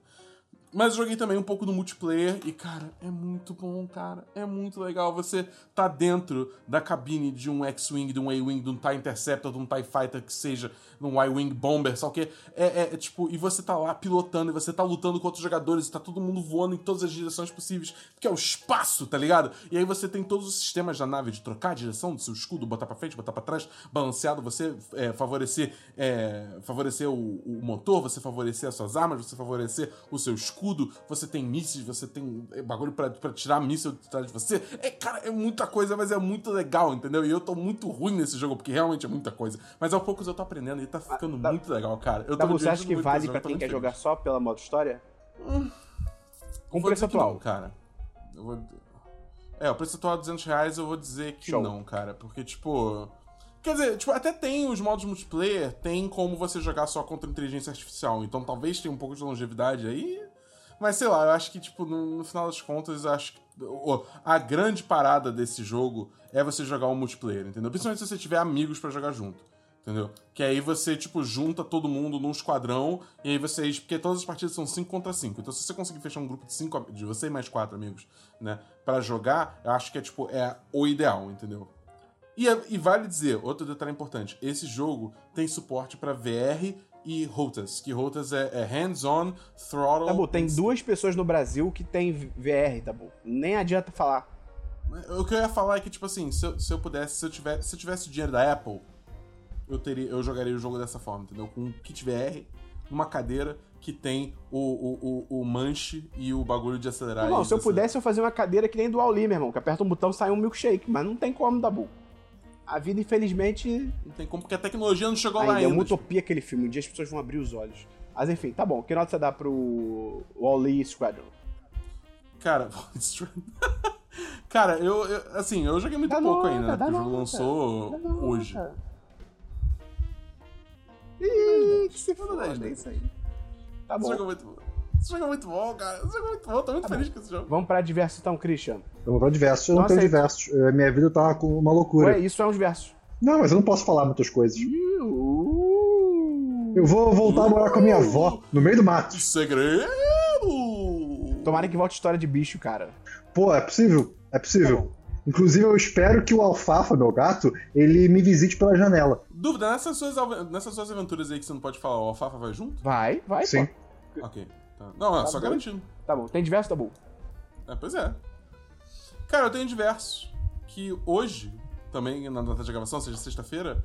Mas joguei também um pouco no multiplayer e, cara, é muito bom, cara. É muito legal. Você tá dentro da cabine de um X-Wing, de um A-Wing, de um TIE Interceptor, de um TIE Fighter, que seja, de um Y-Wing Bomber, só que é, é, é, tipo, e você tá lá pilotando, e você tá lutando com outros jogadores, e tá todo mundo voando em todas as direções possíveis, porque é o espaço, tá ligado? E aí você tem todos os sistemas da nave de trocar a direção do seu escudo, botar pra frente, botar pra trás, balanceado, você é, favorecer, é, favorecer o, o motor, você favorecer as suas armas, você favorecer o seu escudo escudo, você tem mísseis, você tem bagulho pra, pra tirar míssil de trás de você. É, cara, é muita coisa, mas é muito legal, entendeu? E eu tô muito ruim nesse jogo, porque realmente é muita coisa. Mas aos poucos eu tô aprendendo e tá ficando tá- muito legal, cara. Eu Tá, você acha que vale tô quem quer jogar só pela modo história? Com Vou preço atual. Não, cara. Eu vou... É, o preço atual é 200 reais, eu vou dizer que Show. não, cara. Porque, tipo... Quer dizer, tipo, até tem os modos multiplayer, tem como você jogar só contra inteligência artificial. Então talvez tenha um pouco de longevidade aí. Mas sei lá, eu acho que, tipo, no, no final das contas, acho que a grande parada desse jogo é você jogar o multiplayer, entendeu? Principalmente se você tiver amigos pra jogar junto. Entendeu? Que aí você, tipo, junta todo mundo num esquadrão e aí vocês. Porque todas as partidas são 5 contra 5. Então, se você conseguir fechar um grupo de 5 de você e mais quatro amigos, né? Pra jogar, eu acho que é, tipo, é o ideal, entendeu? E, é- e vale dizer, outro detalhe importante: esse jogo tem suporte pra VR e HOTAS, que HOTAS é, é Hands-On Throttle. Tabu, tem duas pessoas no Brasil que tem VR, Tabu. Nem adianta falar. O que eu ia falar é que, tipo assim, se eu, se eu pudesse, se eu, tivesse, se eu tivesse dinheiro da Apple, eu, teria, eu jogaria o jogo dessa forma, entendeu? Com um kit VR, uma cadeira que tem o, o, o, o manche e o bagulho de acelerar. Não, se eu pudesse eu fazia uma cadeira que nem do Ali, meu irmão, que aperta um botão e sai um milkshake, mas não tem como, Dabu. A vida, infelizmente, Não tem como, porque a tecnologia não chegou lá ainda é ainda. uma utopia aquele filme. Um dia as pessoas vão abrir os olhos. Mas enfim, tá bom. Que nota você dá pro Wall-E Squadron? Cara, cara, eu, eu- assim, eu joguei muito Dá pouco nota, ainda, né? Porque o jogo lançou nota. hoje. Ih, que se Foda dez, é né? isso aí. Tá Esse bom. jogo é muito bom. Esse jogo é muito bom, cara. Esse jogo é muito bom. Tô muito feliz com esse jogo. Vamos pra diversos então, Christian. Eu vou pra diversos. Eu não, Não tenho diversos. Eh, Minha vida tá com uma loucura. Ué, isso é uns versos. Não, mas eu não posso falar muitas coisas. Eu vou voltar a morar com a minha avó, no meio do mato. Segredo! Tomara que volte história de bicho, cara. Pô, é possível? É Tá possível. bom. Inclusive, eu espero que o Alfafa, meu gato, ele me visite pela janela. Dúvida, nessas suas, nessas suas aventuras aí que você não pode falar, o Alfafa vai junto? Vai, vai, Sim. pô. Ok. Tá. Não, é Tá só bom. garantindo. Tá bom. Tem diversos, Tabu? É, pois é. Cara, eu tenho diversos. Que hoje, também na data de gravação, seja sexta-feira,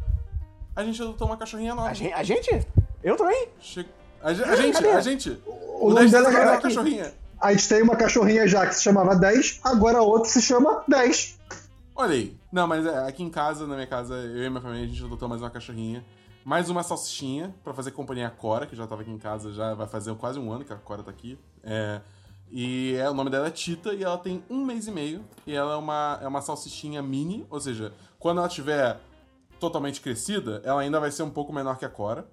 a gente adotou uma cachorrinha nova. A gente? A gente? Eu também? Che- A, ge- a gente, Cadê? a gente. O O nome 10 dela é uma aqui. cachorrinha. A gente tem uma cachorrinha já que se chamava 10, agora a outra se chama 10. Olha aí. Não, mas é, aqui em casa, na minha casa, eu e minha família, a gente adotou mais uma cachorrinha. Mais uma salsichinha pra fazer companhia à Cora, que já tava aqui em casa, já vai fazer quase um ano que a Cora tá aqui. É, e é, o nome dela é Tita e ela tem um mês e meio. E ela é uma, é uma salsichinha mini, ou seja, quando ela tiver totalmente crescida, ela ainda vai ser um pouco menor que a Cora,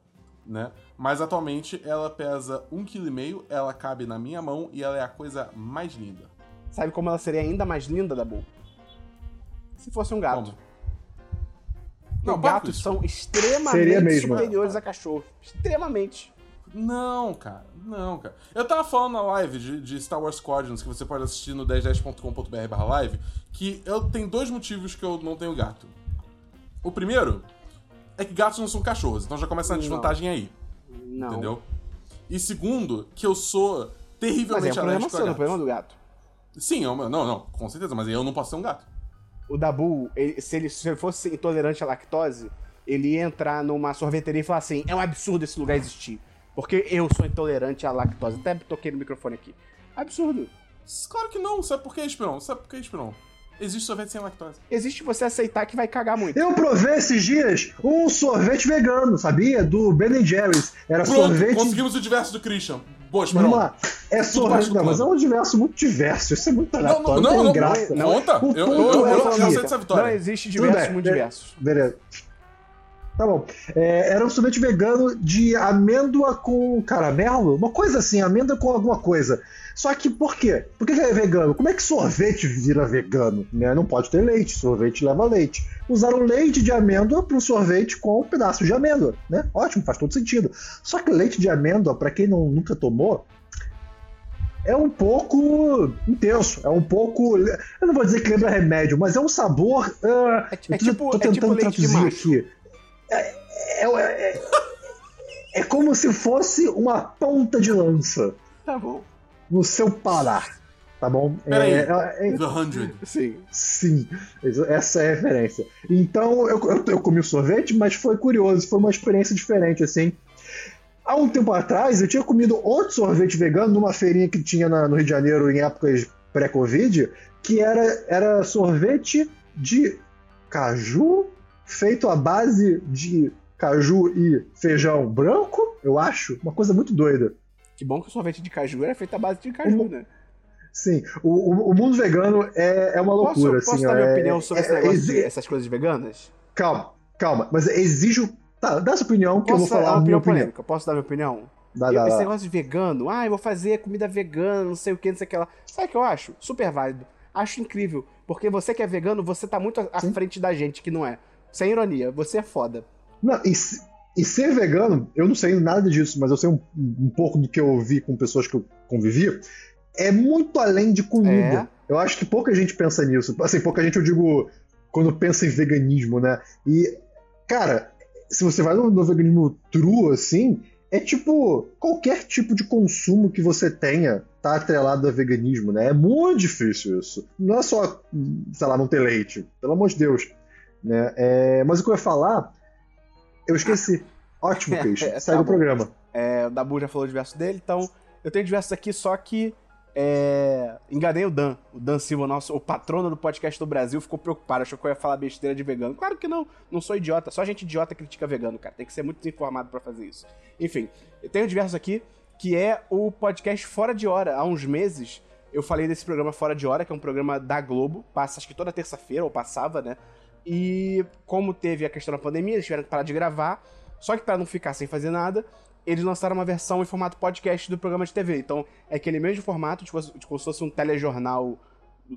né? Mas atualmente ela pesa um quilo e meio, ela cabe na minha mão e ela é a coisa mais linda. Sabe como ela seria ainda mais linda, Dabu? Se fosse um gato. Como? Não, gatos são extremamente mesmo. superiores a cachorro. Extremamente. Não, cara. Não, cara. Eu tava falando na live de, de Star Wars Squadrons, que você pode assistir no 1010.com.br barra live, que eu tenho dois motivos que eu não tenho gato. O primeiro é que gatos não são cachorros, então já começa a Não. desvantagem aí, Não. entendeu? E segundo, que eu sou Mas é terrivelmente problema alérgico seu, não é a um problema gatos. do gato. Sim, eu, não, não, com certeza, mas eu não posso ser um gato. O Dabu, ele- se, ele, se ele fosse intolerante à lactose, ele ia entrar numa sorveteria e falar assim: é um absurdo esse lugar existir. Porque eu sou intolerante à lactose. Até toquei no microfone aqui. Absurdo. Claro que não, sabe por quê, Esperon? Sabe por quê, Esperon? Existe sorvete sem lactose. Existe você aceitar que vai cagar muito. Eu provei esses dias um sorvete vegano, sabia? Do Ben Jerry's. Era Pronto, sorvete. conseguimos o diverso do Christian. Boa, Esperon. Vamos lá. É parte sorvete. do Não, mas é um diverso muito diverso. Isso é muito Não, aleatório. não, tem não, não, graça. não, conta. O Eu, eu, eu, é eu, que- aceito essa Não vitória. existe Tudo diversos muito diversos. Beleza. Tá bom. É, era um sorvete vegano de amêndoa com caramelo? Uma coisa assim, amêndoa com alguma coisa. Só que por quê? Por que que é vegano? Como é que sorvete vira vegano? Né? Não pode ter leite, sorvete leva leite. Usaram leite de amêndoa para um sorvete com um pedaço de amêndoa, né? Ótimo, faz todo sentido. Só que leite de amêndoa, para quem não, nunca tomou, é um pouco intenso, é um pouco. Eu não vou dizer que lembra remédio, mas é um sabor. ah, É, eu é tô, tipo, tô é tipo tentando leite de traduzir aqui. É, é, é- é como se fosse uma ponta de lança Tá bom. No seu parar. Tá bom? Peraí. É, é- é- The Hundred. Sim. sim, essa é a referência. Então eu, eu, eu comi o sorvete, mas foi curioso, foi uma experiência diferente, assim. Há um tempo atrás, eu tinha comido outro sorvete vegano numa feirinha que tinha na- no Rio de Janeiro em épocas pré-Covid, que era, era sorvete de caju feito à base de caju e feijão branco, eu acho. Uma coisa muito doida. Que bom que o sorvete de caju era feito à base de caju, Uhum. né? Sim, o, o- mundo vegano é, é uma Posso, loucura. posso assim, dar ó, minha é- opinião sobre esse é- negócio, exi- de- essas coisas veganas? Calma, calma, mas exijo. Tá, dá essa opinião que eu Posso vou dar falar uma a minha opinião opinião. polêmica? Posso dar minha opinião? Dá, Eu- dá, esse negócio de vegano, ah, eu vou fazer comida vegana, não sei o que, não sei o que lá. Sabe o que eu acho? Super válido. Acho incrível. Porque você que é vegano, você tá muito à- Sim. frente da gente que não é. Sem ironia, você é foda. Não, e, se- e ser vegano, eu não sei nada disso, mas eu sei um, um pouco do que eu ouvi com pessoas que eu convivi. É muito além de comida. Eu acho que pouca gente pensa nisso. Assim, pouca gente eu digo quando pensa em veganismo, né? E, cara, se você vai no, no veganismo true, assim, é tipo, qualquer tipo de consumo que você tenha tá atrelado a veganismo, né? É muito difícil isso. Não é só, sei lá, não ter leite, pelo amor de Deus. Né? É, mas o que eu ia falar, eu esqueci. Ótimo, Cris. É, Segue tá o bom. programa. É, o Dabu já falou diversos dele, então eu tenho diversos aqui, só que é, enganei o Dan. O Dan Silva, nosso, o patrono do podcast do Brasil, ficou preocupado, achou que eu ia falar besteira de vegano. Claro que não, não sou idiota, só gente idiota critica vegano, cara. Tem que ser muito desinformado pra fazer isso. Enfim, eu tenho diversos aqui, que é o podcast Fora de Hora. Há uns meses eu falei desse programa Fora de Hora, que é um programa da Globo, passa acho que toda terça-feira, ou passava, né? E como teve a questão da pandemia, eles tiveram que parar de gravar. Só que pra não ficar sem fazer nada, eles lançaram uma versão em formato podcast do programa de TV. Então, é aquele mesmo formato, tipo, tipo como se fosse um telejornal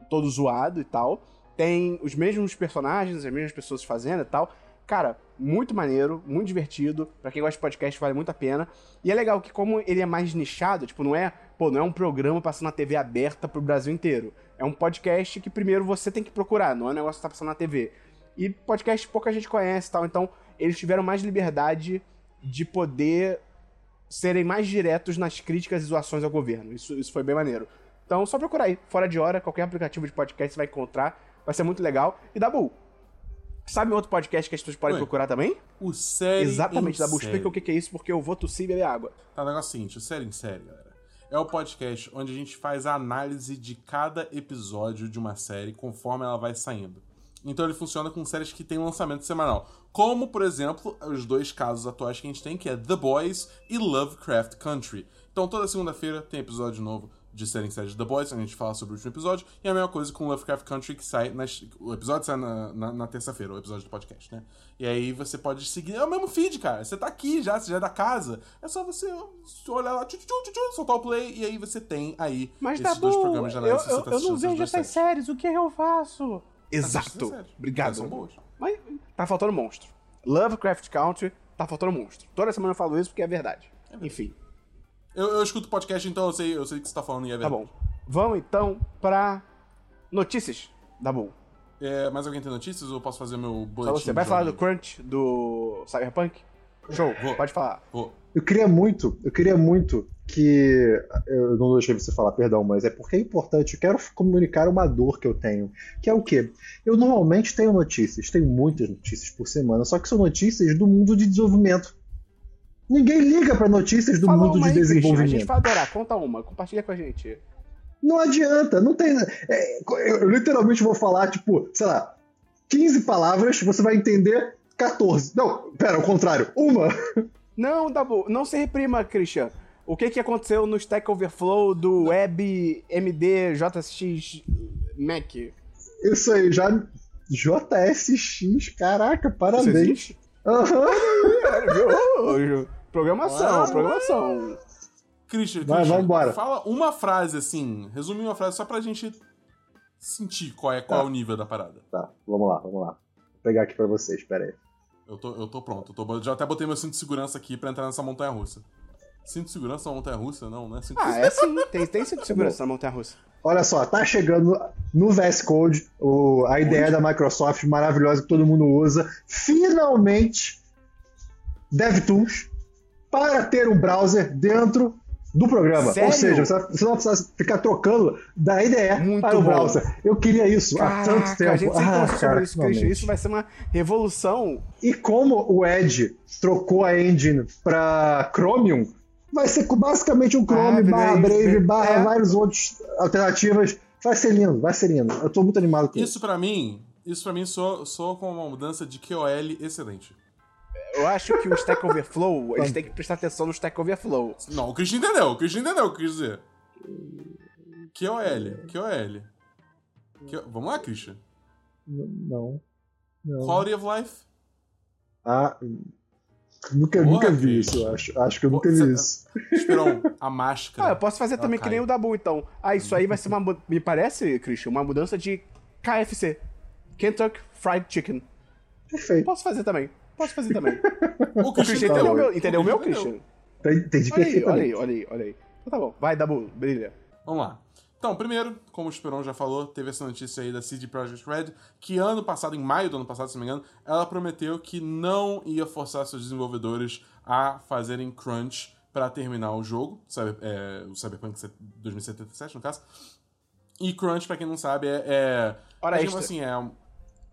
todo zoado e tal. Tem os mesmos personagens, as mesmas pessoas fazendo e tal. Cara, muito maneiro, muito divertido. Pra quem gosta de podcast, vale muito a pena. E é legal que, como ele é mais nichado, tipo, não é, pô, não é um programa passando na TV aberta pro Brasil inteiro. É um podcast que primeiro você tem que procurar, não é um negócio que tá passando na TV. E podcast pouca gente conhece e tal, então eles tiveram mais liberdade de poder serem mais diretos nas críticas e zoações ao governo. Isso, isso foi bem maneiro. Então, só procurar aí, fora de hora, qualquer aplicativo de podcast você vai encontrar, vai ser muito legal. E Dabu, sabe outro podcast que as pessoas podem Oi. procurar também? O série Exatamente, Dabu, série. explica o que que é isso, porque eu vou tossir e beber água. Tá, o negócio é o seguinte, o série em série, galera. É o podcast onde a gente faz a análise de cada episódio de uma série conforme ela vai saindo. Então ele funciona com séries que tem lançamento semanal. Como, por exemplo, os dois casos atuais que a gente tem, que é The Boys e Lovecraft Country. Então toda segunda-feira tem episódio novo de série em série de The Boys, a gente fala sobre o último episódio. E a mesma coisa com Lovecraft Country, que sai nas... O episódio sai na, na, na terça-feira, o episódio do podcast, né? E aí você pode seguir. É o mesmo feed, cara. Você tá aqui já, você já é da casa. É só você olhar lá, tchu, tchu, tchu, tchu, soltar o play, e aí você tem aí Mas esses Dabu, dois programas de eu, análise. eu, você tá eu não vejo essas séries. séries, o que eu faço? Exato. séries. Obrigado. São boas. Mas tá faltando monstro. Lovecraft Country, tá faltando monstro. Toda semana eu falo isso porque é verdade. Enfim, Eu, eu escuto podcast, então eu sei, eu sei o que você tá falando e é tá verdade. bom. Vamos então pra notícias da Bull. É, mais alguém tem notícias ou eu posso fazer meu boletim? você. Vai falar do? Crunch, do Cyberpunk? Show, Vou. pode falar. Vou. Eu queria muito, eu queria muito que. Eu não deixei você falar, perdão, mas é porque é importante. Eu quero comunicar uma dor que eu tenho. Que é o quê? Eu normalmente tenho notícias, tenho muitas notícias por semana, só que são notícias do mundo de desenvolvimento. Ninguém liga para notícias do Fala mundo de aí, Christian, A desenvolvimento. gente vai adorar. Conta uma, compartilha com a gente. Não adianta, não tem. é, eu, literalmente vou falar, tipo, sei lá, 15 palavras, você vai entender 14. Não, pera, ao contrário, uma. Não, Dabu, não se reprima, Christian. O que, que aconteceu no Stack Overflow do Web MD JX Mac? Isso aí, já. JSX, caraca, parabéns. Viu? Programação, Ah, programação. Christian, Vai, Christian, vambora. fala uma frase assim, resumir uma frase só pra gente sentir qual é, qual Tá. é o nível da parada. Tá, vamos lá, vamos lá. Vou pegar aqui pra vocês, pera aí. Eu tô, eu tô pronto. Eu tô- já até botei meu cinto de segurança aqui pra entrar nessa montanha russa. Cinto de segurança na montanha russa? Não, né? Cinto Ah, é sim, tem, tem cinto de segurança na montanha russa. Olha só, tá chegando no VS Code o- a ideia da Microsoft maravilhosa que todo mundo usa. Finalmente, DevTools para ter um browser dentro do programa. Sério? Ou seja, você, não precisa ficar trocando da IDE Muito para o bom. browser. Eu queria isso há tanto Caraca, tempo. a gente Ah, cara, isso. Isso vai ser uma revolução. E como o Edge trocou a engine para Chromium, vai ser basicamente um Chrome Ah, barra Brave, Brave barra é. vários outros alternativas. Vai ser lindo, vai ser lindo. Eu tô muito animado com isso. Isso pra mim, isso para mim soa, soa como uma mudança de QOL excelente. Eu acho que o Stack Overflow, eles têm que prestar atenção no Stack Overflow. Não, o Christian entendeu, o Christian entendeu o que eu quis dizer. QOL, QOL. Q- Vamos lá, Christian. Não. Não. Quality of Life. Ah, nunca, Porra, nunca vi isso, eu acho. Acho que eu nunca Você- vi isso. Esperão, a máscara. Ah, eu posso fazer também que cai. nem o Dabu, então. Ah, isso aí vai ser uma. Me parece, Christian, uma mudança de KFC. Kentucky Fried Chicken. Perfeito. Posso fazer também. Posso fazer também. O O Christian entendeu. meu, entendeu o meu, Christian Christian? Entendi Olha aí, olha aí, olha aí, olha aí. Então tá bom. Vai, Dabu, brilha. Vamos lá. Então, primeiro, como o Esperon já falou, teve essa notícia aí da CD Projekt Red, que ano passado, em maio do ano passado, se não me engano, ela prometeu que não ia forçar seus desenvolvedores a fazerem crunch para terminar o jogo, sabe, é, o Cyberpunk 2077, no caso. E crunch, pra quem não sabe, é... é Hora é, extra. assim, é,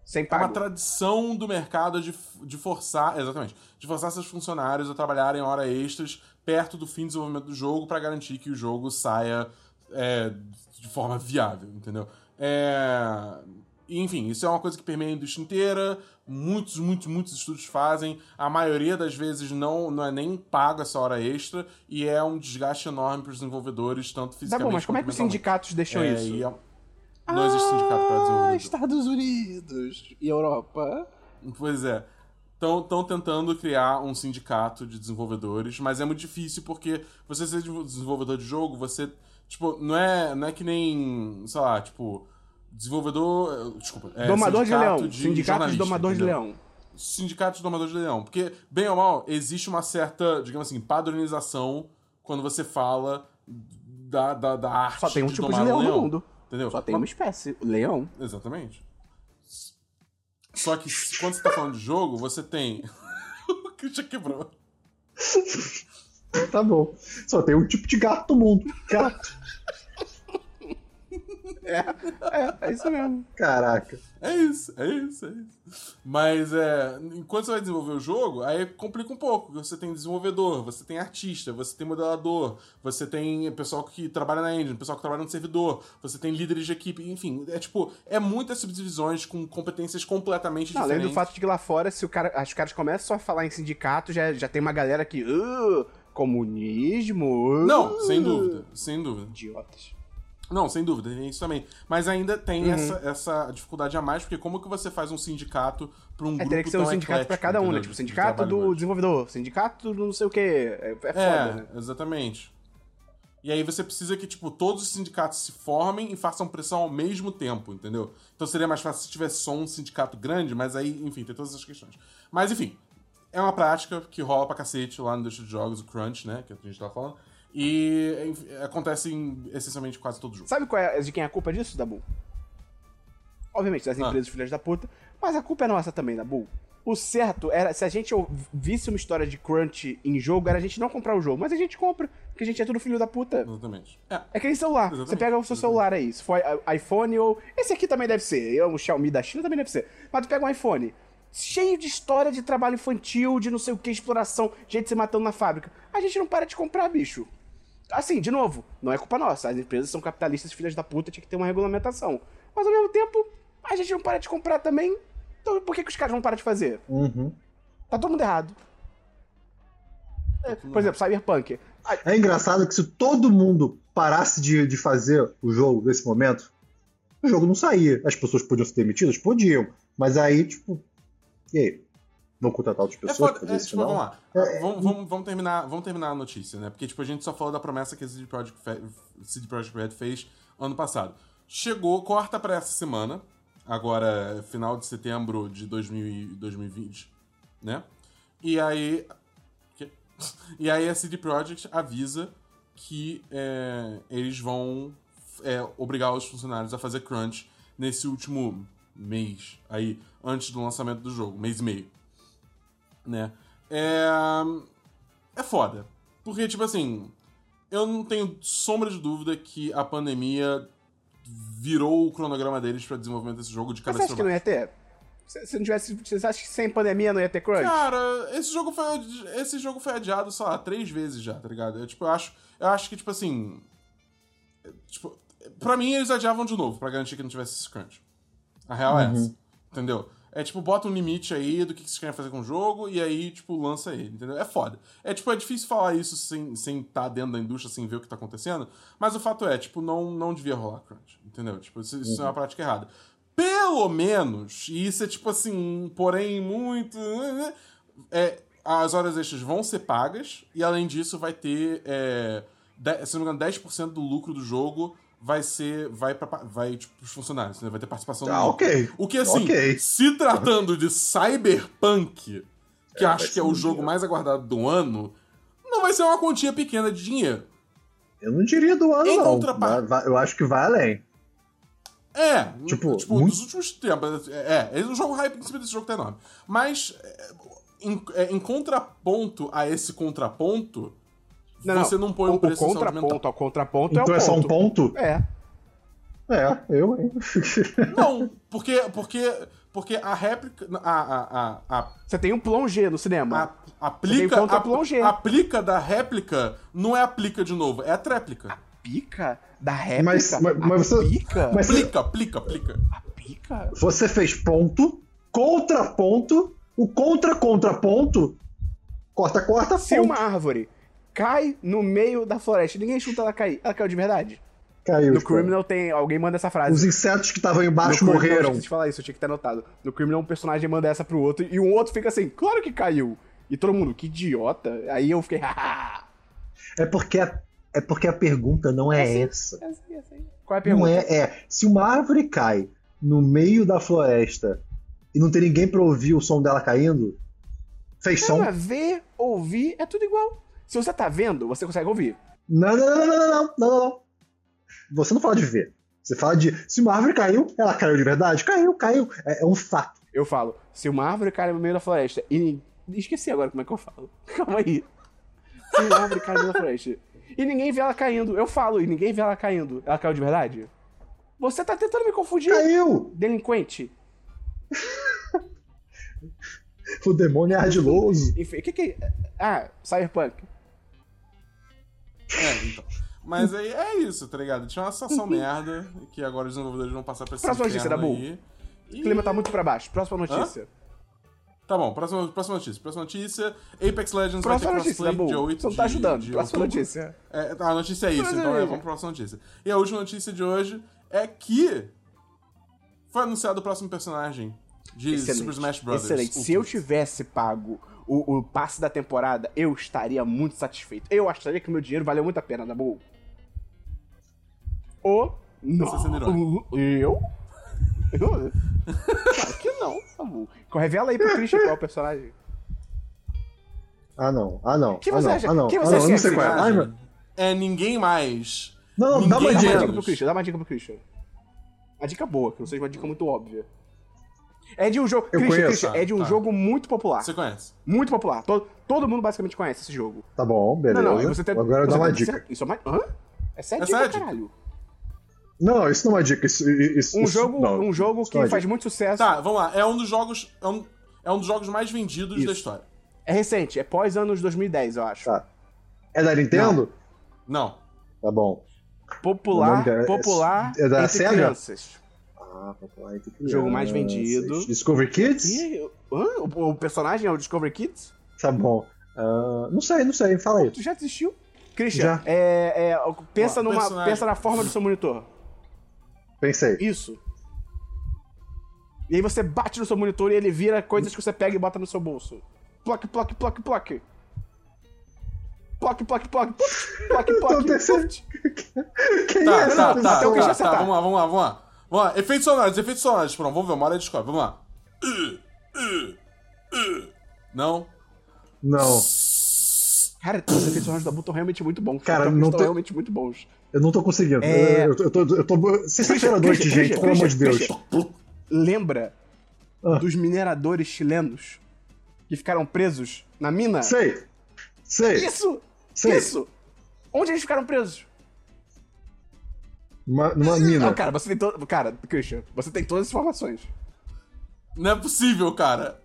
Sem é uma pago. tradição do mercado de, de forçar, exatamente, de forçar seus funcionários a trabalharem hora extras perto do fim do desenvolvimento do jogo para garantir que o jogo saia é, de forma viável, entendeu? É, enfim, isso é uma coisa que permeia a indústria inteira, muitos, muitos, muitos estúdios fazem, a maioria das vezes não, não é nem pago essa hora extra e é um desgaste enorme para os desenvolvedores, tanto Tá fisicamente bom, mas como é que os sindicatos deixam É, isso? é- Não existe sindicato para Ah, desenvolvedor. Estados Unidos e Europa. Pois é. Estão tentando criar um sindicato de desenvolvedores, mas é muito difícil porque você ser de- desenvolvedor de jogo, você. Tipo, não é, não é que nem. Sei lá, tipo. Desenvolvedor. Desculpa. É, Domador de leão. Sindicato de Domador de entendeu? Leão. Sindicato de Domador de Leão. Porque, bem ou mal, existe uma certa, digamos assim, padronização quando você fala da, da, da arte. Só tem um de tipo de leão um no mundo. Entendeu? Só tem uma espécie, o leão. Exatamente. Só que quando você tá falando de jogo, você tem. o Christian quebrou. Tá bom. Só tem um tipo de gato no mundo. Gato. É, é isso mesmo. Caraca. É isso, é isso, é isso. Mas é, enquanto você vai desenvolver o jogo, aí complica um pouco. Você tem desenvolvedor, você tem artista, você tem modelador, você tem pessoal que trabalha na engine, pessoal que trabalha no servidor, você tem líderes de equipe, enfim, é tipo, é muitas subdivisões com competências completamente Não, além diferentes. do fato de que lá fora, se o cara, os caras começam a falar em sindicato, já, já tem uma galera que. "Ah, comunismo. ah." Não, sem dúvida, sem dúvida. Idiotas. Não, sem dúvida, tem isso também. Mas ainda tem Uhum. essa, essa dificuldade a mais, porque como que você faz um sindicato pra um É, grupo teria que ser um sindicato pra eclético, cada um, né? Tipo, sindicato do desenvolvedor, sindicato do não sei o quê. É, é foda, É, né? exatamente. E aí você precisa que, tipo, todos os sindicatos se formem e façam pressão ao mesmo tempo, entendeu? Então seria mais fácil se tivesse só um sindicato grande, mas aí, enfim, tem todas essas questões. Mas, enfim, é uma prática que rola pra cacete lá no indústria de jogos, o crunch, né, que a gente tava falando. E enfim, acontece em essencialmente quase todo jogo. Sabe qual é de quem é a culpa disso, Dabu? Obviamente, das Ah. empresas filhas da puta, mas a culpa é nossa também, Dabu. O certo era, se a gente visse uma história de crunch em jogo, era a gente não comprar o jogo, mas a gente compra, porque a gente é tudo filho da puta. Exatamente. É, É que nem celular. Exatamente, Você pega o seu celular aí, se for iPhone ou. Esse aqui também deve ser. Eu, o Xiaomi da China também deve ser. Mas tu pega um iPhone, cheio de história de trabalho infantil, de não sei o que, exploração, gente se matando na fábrica. A gente não para de comprar, bicho. Assim, de novo, não é culpa nossa. As empresas são capitalistas, filhas da puta, tinha que ter uma regulamentação. Mas ao mesmo tempo, a gente não para de comprar também. Então por que, que os caras vão parar de fazer? Uhum. Tá todo mundo errado. É, por exemplo, Cyberpunk. É engraçado que se todo mundo parasse de, de fazer o jogo nesse momento, o jogo não saía. As pessoas podiam ser demitidas? Podiam. Mas aí, tipo. E aí? Vão contratar outras É pessoas foda, é, isso tipo, vamos lá. vamos, vamos, vamos, terminar, vamos terminar a notícia, né? Porque tipo, a gente só falou da promessa que a CD Projekt, CD Projekt Red fez ano passado. Chegou, corta pra essa semana, agora final de setembro de 2000 e 2020, né? E aí... E aí a CD Projekt avisa que é, eles vão é, obrigar os funcionários a fazer crunch nesse último mês aí, antes do lançamento do jogo, mês e meio né? É. É foda. Porque, tipo assim, eu não tenho sombra de dúvida que a pandemia virou o cronograma deles pra desenvolvimento desse jogo de Mas você acha que não ia ter? Se, se não tivesse. Você acha que sem pandemia não ia ter crunch? Cara, esse jogo foi esse jogo foi adiado, sei lá, três vezes já, tá ligado? Eu, tipo, eu acho, eu acho que tipo assim, tipo, pra mim eles adiavam de novo pra garantir que não tivesse esse crunch. A real é essa, entendeu? É tipo, bota um limite aí do que vocês querem fazer com o jogo e aí, tipo, lança ele, entendeu? É foda. É tipo, é difícil falar isso sem estar sem tá dentro da indústria, sem ver o que tá acontecendo, mas o fato é, tipo, não, não devia rolar crunch, entendeu? Tipo, isso, isso é uma prática errada. Pelo menos, e isso é tipo assim, porém muito. É, as horas extras vão ser pagas e além disso vai ter. É, de- se não me engano, 10% do lucro do jogo vai ser. vai, pra, vai tipo, pros funcionários, né? vai ter participação Ah, ok. O que assim, Ok. se tratando de Cyberpunk, que É, acho que é o um jogo dinheiro. mais aguardado do ano, não vai ser uma quantia pequena de dinheiro. Eu não diria do ano, Em não. eu acho que vai além. É, Tipo, tipo, muito- nos últimos tempos. É, é, o jogo hype em cima desse jogo tá enorme. Mas, é, em, é, em contraponto a esse contraponto, Não, você não põe o, um preço o contraponto ao contraponto Então é é só um ponto. É. É, eu, hein? Não, porque, porque, porque a réplica. A, a, a, a, Você tem um plongé no cinema. a- aplica, contra a, plongé. aplica da réplica não é aplica de novo, é a tréplica. Pica da réplica? Mas- mas- mas A você- pica? mas- Aplica, aplica, aplica. A pica? Você fez ponto, contraponto, o contra-contraponto, corta, corta, Se ponto. uma árvore cai no meio da floresta ninguém chuta ela cair, ela caiu de verdade? Caiu. No cara. Criminal tem... Alguém manda essa frase. Os insetos que estavam No embaixo Criminal, morreram. Eu de falar isso, eu tinha que ter anotado. No Criminal, um personagem manda essa pro outro e o outro fica assim, claro que caiu. E todo mundo, que idiota. Aí eu fiquei, haha. É porque a, é porque a pergunta não é essa. Qual é a Não pergunta? é, é. Se uma árvore cai no meio da floresta e não tem ninguém pra ouvir o som dela caindo, fez Não, som. ver, ouvir, é tudo igual. Se você tá vendo, você consegue ouvir. Não, não, não, não, não, não, não, não. Você não fala de ver. Você fala de se uma árvore caiu, ela caiu de verdade. Caiu, caiu. É, é um fato. Eu falo, se uma árvore cai no meio da floresta e. Esqueci agora como é que eu falo. Calma aí. Se uma árvore cai no meio da floresta e ninguém vê ela caindo, eu falo e ninguém vê ela caindo, ela caiu de verdade? Você tá tentando me confundir. Caiu! Delinquente. o demônio é ardiloso. Enfim, o que que. É? Ah, Cyberpunk. É, então. Mas aí é isso, tá ligado? Tinha uma situação merda que agora os desenvolvedores vão passar pra esse Próxima notícia, Dabu. aí. O clima tá muito pra baixo. Próxima notícia. Tá bom, próxima, próxima notícia. Próxima notícia, Apex Legends Próxima vai ter notícia, crossplay dia 8 Você não tá ajudando. de Próxima outubro. notícia. É, tá, a notícia é isso, então é, vamos pra próxima notícia. E a última notícia de hoje é que foi anunciado o próximo personagem de Super Smash Bros. Excelente. Se eu tivesse pago o, o passe da temporada, eu estaria muito satisfeito. Eu acharia que meu dinheiro valeu muito a pena, tá bom? O. Não. sendo irônico. O- Eu? Eu? Claro que não, Samu. Revela aí pro Christian qual é o personagem. Ah, não. Ah, não. Que ah, você não. acha- Ah, não. que ah, você não. acha Eu não sei é qual é. Ai, meu... é ninguém mais. Não, não, dá Ninguém uma Dá uma dica. pro Christian, dá uma dica pro Christian. Uma dica boa, que não seja uma dica muito óbvia. É de um jogo. Eu Christian, conheço. Christian, é de um Tá. jogo muito popular. Você conhece? Muito popular. Todo, todo mundo basicamente conhece esse jogo. Tá bom, beleza. Não, não, você tem. Agora você dá uma dica. Isso é uma. Hã? É, dica, é caralho. Não, isso não é uma dica. Isso, isso, Um isso- jogo, não, um jogo isso não que é faz dica. muito sucesso. Tá, vamos lá. É um dos jogos. É um, é um dos jogos mais vendidos Isso. da história. É recente, é pós anos 2010, eu acho. Tá. É da Nintendo? Não. Tá bom. Popular, é- popular é da entre Sega? crianças. Ah, Jogo mais vendido. Discovery Kids? E, hã? O, o personagem é o Discovery Kids? Tá bom. Ah, não sei, não sei. Fala aí. Tu já assistiu? Christian, Já. é, é, pensa, Ó, numa, personagem. pensa na forma do seu monitor. Pensei. Isso. E aí você bate no seu monitor e ele vira coisas que você pega e bota no seu bolso. Ploc, ploc, ploc, ploc. Ploc, ploc, ploc. Ploc, ploc, ploc. Quem Tá, é tá, tá, até o pessoa? que já tá, acertar. tá, vamos lá, vamos lá, vamos lá. Vamos lá, efeitos sonoros, efeitos sonoros. Pronto, vamos ver, uma hora de descobre, vamos lá. Não? Não, Cara, os efeitos sonoros da Bull estão realmente muito bons. Cara, Estão- não estão tô- realmente muito bons. eu não tô conseguindo. É. Eu, eu tô, eu tô. Sexta-feira à noite, gente, pelo amor de Deus. Christian, Lembra Ah. dos mineradores chilenos que ficaram presos na mina? Sei. Sei. Isso! Sei. Isso! Onde eles ficaram presos? Uma, numa mina. Não, cara, você tem todo. Cara, Christian, você tem todas as informações. Não é possível, cara.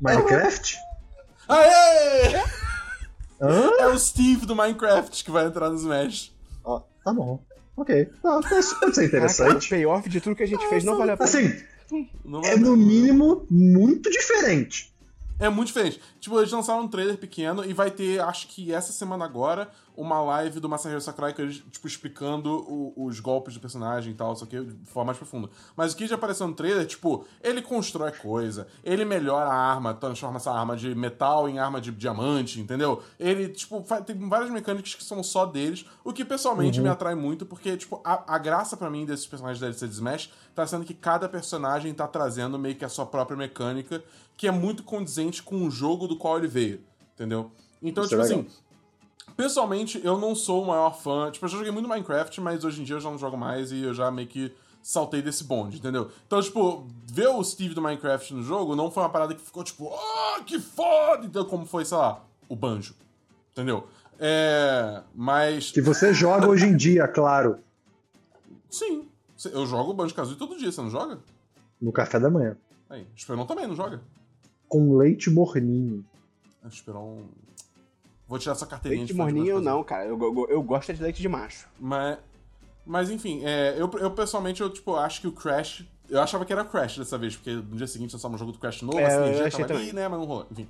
Minecraft? Aê! Hã? É o Steve do Minecraft que vai entrar no Smash. Ó, tá bom. Ok. Tá, tá, isso pode ser Caraca, o interessante. payoff de tudo que a gente fez não valeu a pena. Assim, Não vai é no mínimo muito diferente. É muito diferente. Tipo, eles lançaram um trailer pequeno e vai ter, acho que essa semana agora, uma live do Masahiro Sakurai que eles, tipo, explicando o- os golpes do personagem e tal, só que de forma mais profunda. Mas o que já apareceu no trailer, tipo, ele constrói coisa, ele melhora a arma, transforma essa arma de metal em arma de diamante, entendeu? Ele, tipo, tem várias mecânicas que são só deles, o que pessoalmente me atrai muito, porque, tipo, a, a graça pra mim desses personagens da DLC de Smash tá sendo que cada personagem tá trazendo meio que a sua própria mecânica, que é muito condizente com o jogo do qual ele veio, entendeu? Então, Isso é tipo legal. assim, Pessoalmente, eu não sou o maior fã. Tipo, eu já joguei muito Minecraft, mas hoje em dia eu já não jogo mais e eu já meio que saltei desse bonde, entendeu? Então, tipo, ver o Steve do Minecraft no jogo não foi uma parada que ficou tipo, ah, que foda! Então, como foi, sei lá, o Banjo. Entendeu? É. Mas. Que você joga hoje em dia, claro. Sim. Eu jogo o Banjo Kazooie todo dia, você não joga? No café da manhã. Aí, o Esperon também, não joga? Com leite morninho. O Esperon. Vou tirar essa carteirinha Leite de morninho não, cara. Eu, eu, eu gosto é de leite de macho. Mas, mas enfim, é, eu, eu pessoalmente eu, tipo, acho que o Crash. Eu achava que era Crash dessa vez, porque no dia seguinte lançava um jogo do Crash novo, É, assim, eu já tava ali, também. né? Mas não rolou, enfim.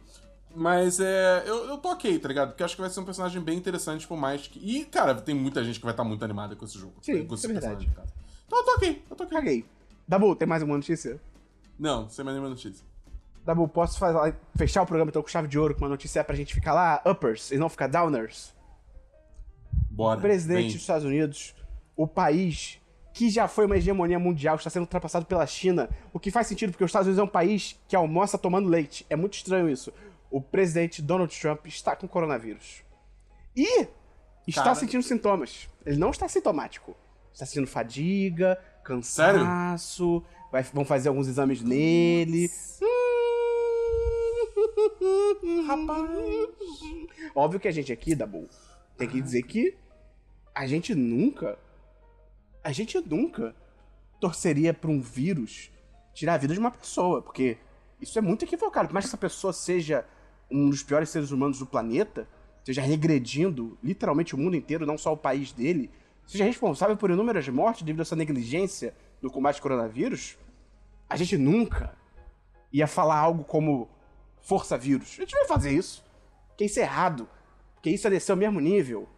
Mas é. Eu, eu tô ok, tá ligado? Porque eu acho que vai ser um personagem bem interessante, por mais que. E, cara, tem muita gente que vai estar muito animada com esse jogo. Sim, com isso é verdade. Então eu tô ok, eu tô ok. Caguei. Dabu, tem mais uma notícia? Não, sem mais nenhuma notícia. Dabu, posso fazer, fechar o programa então com chave de ouro com uma notícia pra gente ficar lá uppers e não ficar downers? Bora. O presidente vem. dos Estados Unidos, o país que já foi uma hegemonia mundial, está sendo ultrapassado pela China, o que faz sentido porque os Estados Unidos é um país que almoça tomando leite. É muito estranho isso. O presidente Donald Trump está com coronavírus. E está Cara. sentindo sintomas. Ele não está sintomático. Está sentindo fadiga, cansaço, vai- vão fazer alguns exames nele. Rapaz. Óbvio que a gente aqui, Dabu, tem que dizer que a gente nunca. A gente nunca torceria pra um vírus tirar a vida de uma pessoa, porque isso é muito equivocado. Por mais que essa pessoa seja um dos piores seres humanos do planeta, esteja regredindo literalmente o mundo inteiro, não só o país dele, seja responsável por inúmeras mortes devido a essa negligência no combate ao coronavírus, a gente nunca ia falar algo como força vírus. A gente não ia fazer isso. Porque isso é errado. Porque isso é descer ao mesmo nível.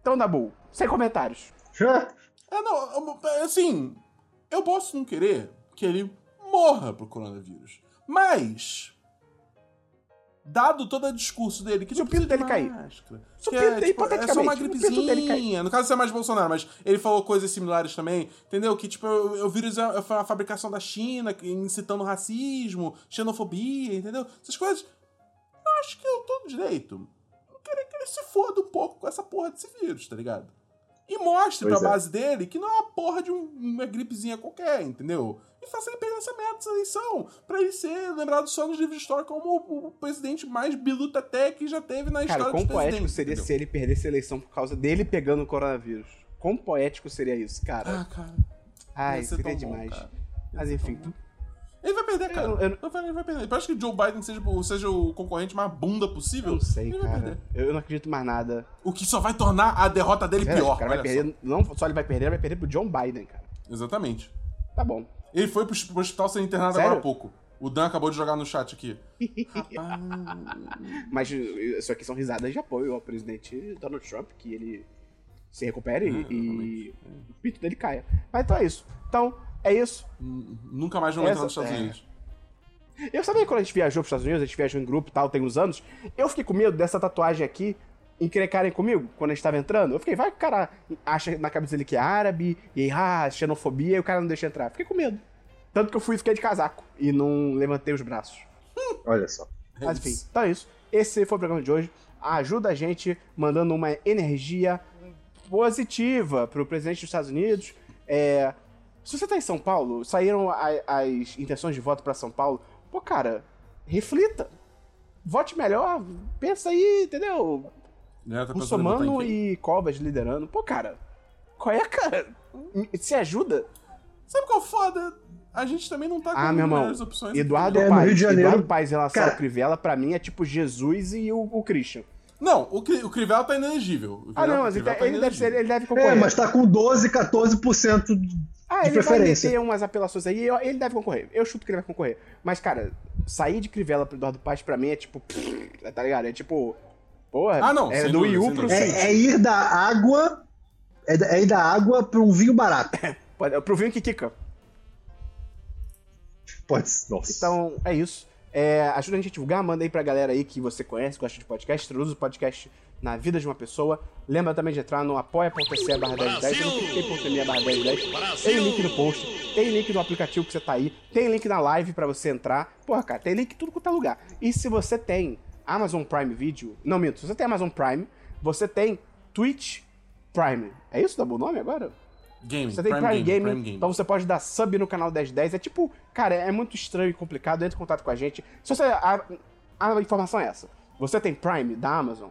Então, Dabu, sem comentários. É, não, eu- assim, eu posso não querer que ele morra pro coronavírus. Mas, dado todo o discurso dele, que Se o pinto de dele cair. Se o que pinto é, tipo, é só uma gripezinha. No caso, isso é mais Bolsonaro, mas ele falou coisas similares também, entendeu? Que, tipo, o, o vírus é, foi uma fabricação da China, incitando racismo, xenofobia, entendeu? Essas coisas. Eu acho que eu tô direito. Eu queria que ele se foda um pouco com essa porra desse vírus, tá ligado? E mostre Pois pra é. base dele que não é uma porra de um- uma gripezinha qualquer, entendeu? E faça ele perder essa merda dessa eleição. Pra ele ser lembrado só nos livros de história como o, o presidente mais biluta até que já teve na Cara, história dos poético presidentes. seria entendeu? se ele perdesse a eleição por causa dele pegando o coronavírus? Quão poético seria isso, cara? Ah, cara. Ai, ia ser seria bom, demais. Ia Mas enfim, bom. Ele vai perder, cara. Eu- eu- Ele vai perder. Acho que o Joe Biden seja, seja o concorrente mais bunda possível. eu não sei, ele cara. Eu não acredito mais nada. O que só vai tornar a derrota dele pior. o cara vai perder. Não só ele vai perder, ele vai perder pro John Biden, cara. só. Exatamente. Tá bom. Ele foi pro, pro hospital ser internado Sério? agora há pouco. O Dan acabou de jogar no chat aqui. Mas isso aqui são risadas de apoio ao presidente Donald Trump, que ele se recupere e- e o pinto dele caia. Mas então é isso. Então, é isso. Nunca mais vão Essa- entrar nos Estados é. Unidos. Eu sabia que quando a gente viajou pros Estados Unidos, a gente viajou em grupo e tal, tem uns anos, eu fiquei com medo dessa tatuagem aqui encrecarem comigo quando a gente tava entrando. Eu fiquei, vai que o cara acha na cabeça dele que é árabe, e aí, ah, xenofobia, e o cara não deixa entrar. Fiquei com medo. Tanto que eu fui e fiquei de casaco e não levantei os braços. Olha só. Mas enfim, então é isso. Esse foi o programa de hoje. Ajuda a gente mandando uma energia positiva pro presidente dos Estados Unidos. É, se você tá em São Paulo, saíram a- as intenções de voto pra São Paulo. Pô, cara, reflita. Vote melhor. Pensa aí, entendeu? Tá em Russomano e Covas liderando. Pô, cara, qual é, cara? Se ajuda. Sabe qual é o foda? A gente também não tá com Ah, meu irmão, opções. Eduardo É, Paes. Janeiro, Eduardo Paes em relação cara- ao Crivella, pra mim, é tipo Jesus e o, o Christian. Não, o, Cri- o Crivella tá inelegível. Ah, não, mas ele, Crivella tá ele deve ser, ele deve concorrer. É, mas tá com 12, 14% de ah, ele vai preferência. meter umas apelações aí, ele deve concorrer. Eu chuto que ele vai concorrer. Mas, cara, sair de Crivella pro Eduardo Paes, pra mim, é tipo... pff, Tá ligado? É tipo... Porra, Ah, não, é do dúvida, Wii U pro. Switch. É, é ir da água. É, é ir da água pra um vinho barato. Pode- Pro vinho que quica. Pode. Nossa. Então, é isso. É, ajuda a gente a divulgar, manda aí pra galera aí que você conhece, gosta de podcast, introduz o podcast na vida de uma pessoa. Lembra também de entrar no apoia.se barra 1010, no barra 1010. Tem link no post, tem link no aplicativo que você tá aí, tem link na live pra você entrar. Porra, cara, tem link em tudo quanto é lugar. E se você tem Amazon Prime Video, não minto, se você tem Amazon Prime, você tem Twitch Prime. É isso? Dá bom nome agora? Game, Você tem Prime, Prime, Game, Prime Game. então você pode dar sub no canal 1010. É tipo, cara, é muito estranho e complicado. Entre em contato com a gente. Se você. A, a informação é essa. Você tem Prime da Amazon,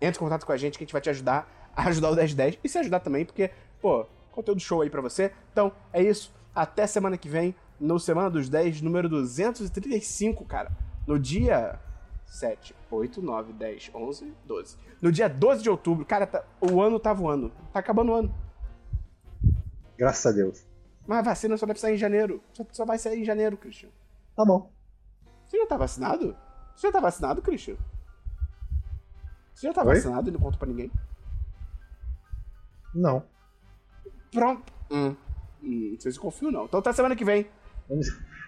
entre em contato com a gente que a gente vai te ajudar a ajudar o 1010 e se ajudar também, porque, pô, conteúdo show aí pra você. Então, é isso. Até semana que vem, no Semana dos 10, número 235, cara. No dia 7, 8, 9, 10, 11, 12. No dia 12 de outubro, cara, tá- o ano tá voando. Tá acabando o ano. Graças a Deus. Mas a vacina só deve sair em janeiro. Só, só vai sair em janeiro, Christian. Tá bom. Você já tá vacinado? Você já tá vacinado, Christian? Você já tá Oi? vacinado e não conta pra ninguém? Não. Pronto. Hum. Hum, não sei se confio, não. Então até semana que vem.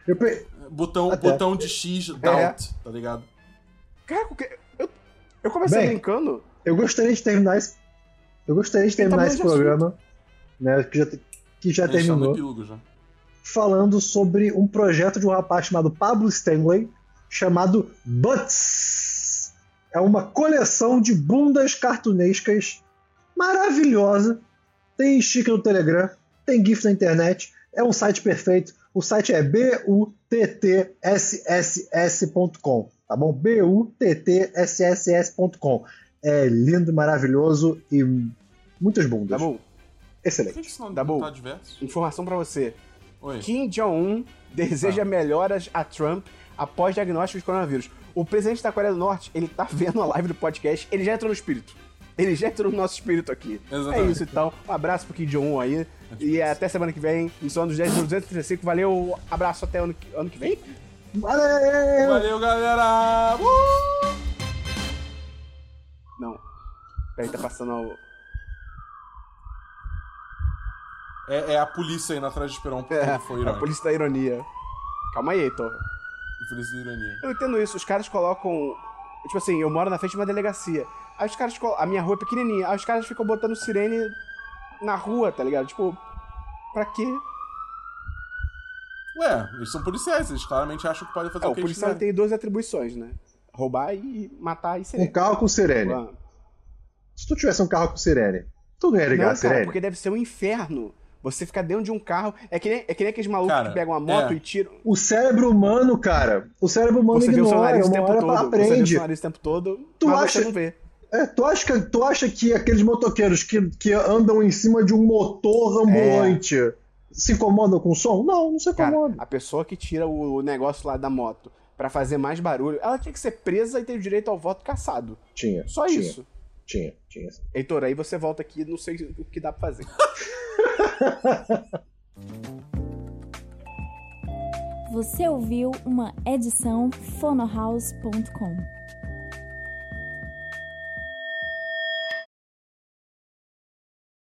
Eu pe... Botão, Até. botão de X, doubt, tá ligado? Cara, que- eu, eu comecei Bem, brincando. eu gostaria de terminar esse. Eu gostaria de Então, terminar esse programa, né? Que já, que já tá terminou. epílogo já. falando sobre um projeto de um rapaz chamado Pablo Stanley, chamado Butts. É uma coleção de bundas cartunescas maravilhosa. Tem stick no Telegram, tem GIF na internet, é um site perfeito. O site é buttSS.com, tá bom? buttSS.com. É lindo, maravilhoso e muitas bundas. Tá bom? Por Excelente. que isso não, Tá bom. diverso? Informação pra você. Oi. Kim Jong-un deseja melhoras a Trump após diagnóstico de coronavírus. O presidente da Coreia do Norte, ele tá vendo a live do podcast, ele já entrou no espírito. Ele já entrou no nosso espírito aqui. Exatamente. É isso então. Um abraço pro Kim Jong-un aí. E até semana que vem, em Som dos 10 do 235. Valeu, abraço até ano que, ano que vem. Valeu! Valeu, galera! Uh! Não. Peraí, tá passando o. É, é a polícia indo atrás de Esperon porque É, foi a polícia da ironia. Calma aí, Heitor. Polícia da ironia. Eu entendo isso, os caras colocam. Tipo assim, eu moro na frente de uma delegacia. Aí os caras. A minha rua é pequenininha. Aí os caras ficam botando sirene na rua, tá ligado? Tipo, pra quê? Ué, eles são policiais, eles claramente acham que podem fazer É, o o que eles policial tem duas atribuições, né? Roubar e matar e Um sirene. carro com sirene. Ah. Se tu tivesse um carro com sirene, tu não ia ligar Não, a cara, sirene? porque deve ser um inferno. Você ficar dentro de um carro. É que nem, é que nem aqueles malucos Cara, que pegam uma moto é. e tiram. O cérebro humano, cara, o cérebro humano Você vê o seu ignora, nariz o uma tempo hora todo. Você vê o aprende. seu nariz o tempo todo, Tu mas acha- você não vê. É, tu, acha que, tu acha que aqueles motoqueiros que, que andam em cima de um motor ambulante se incomodam com o som? Não, não se É. Cara, incomodam. a pessoa que tira o negócio lá da moto pra fazer mais barulho, ela tinha que ser presa e ter o direito ao voto caçado. Tinha. Só tinha, isso. Tinha, tinha. Heitor, aí você volta aqui, não sei o que dá pra fazer. Você ouviu uma edição fonohouse.com.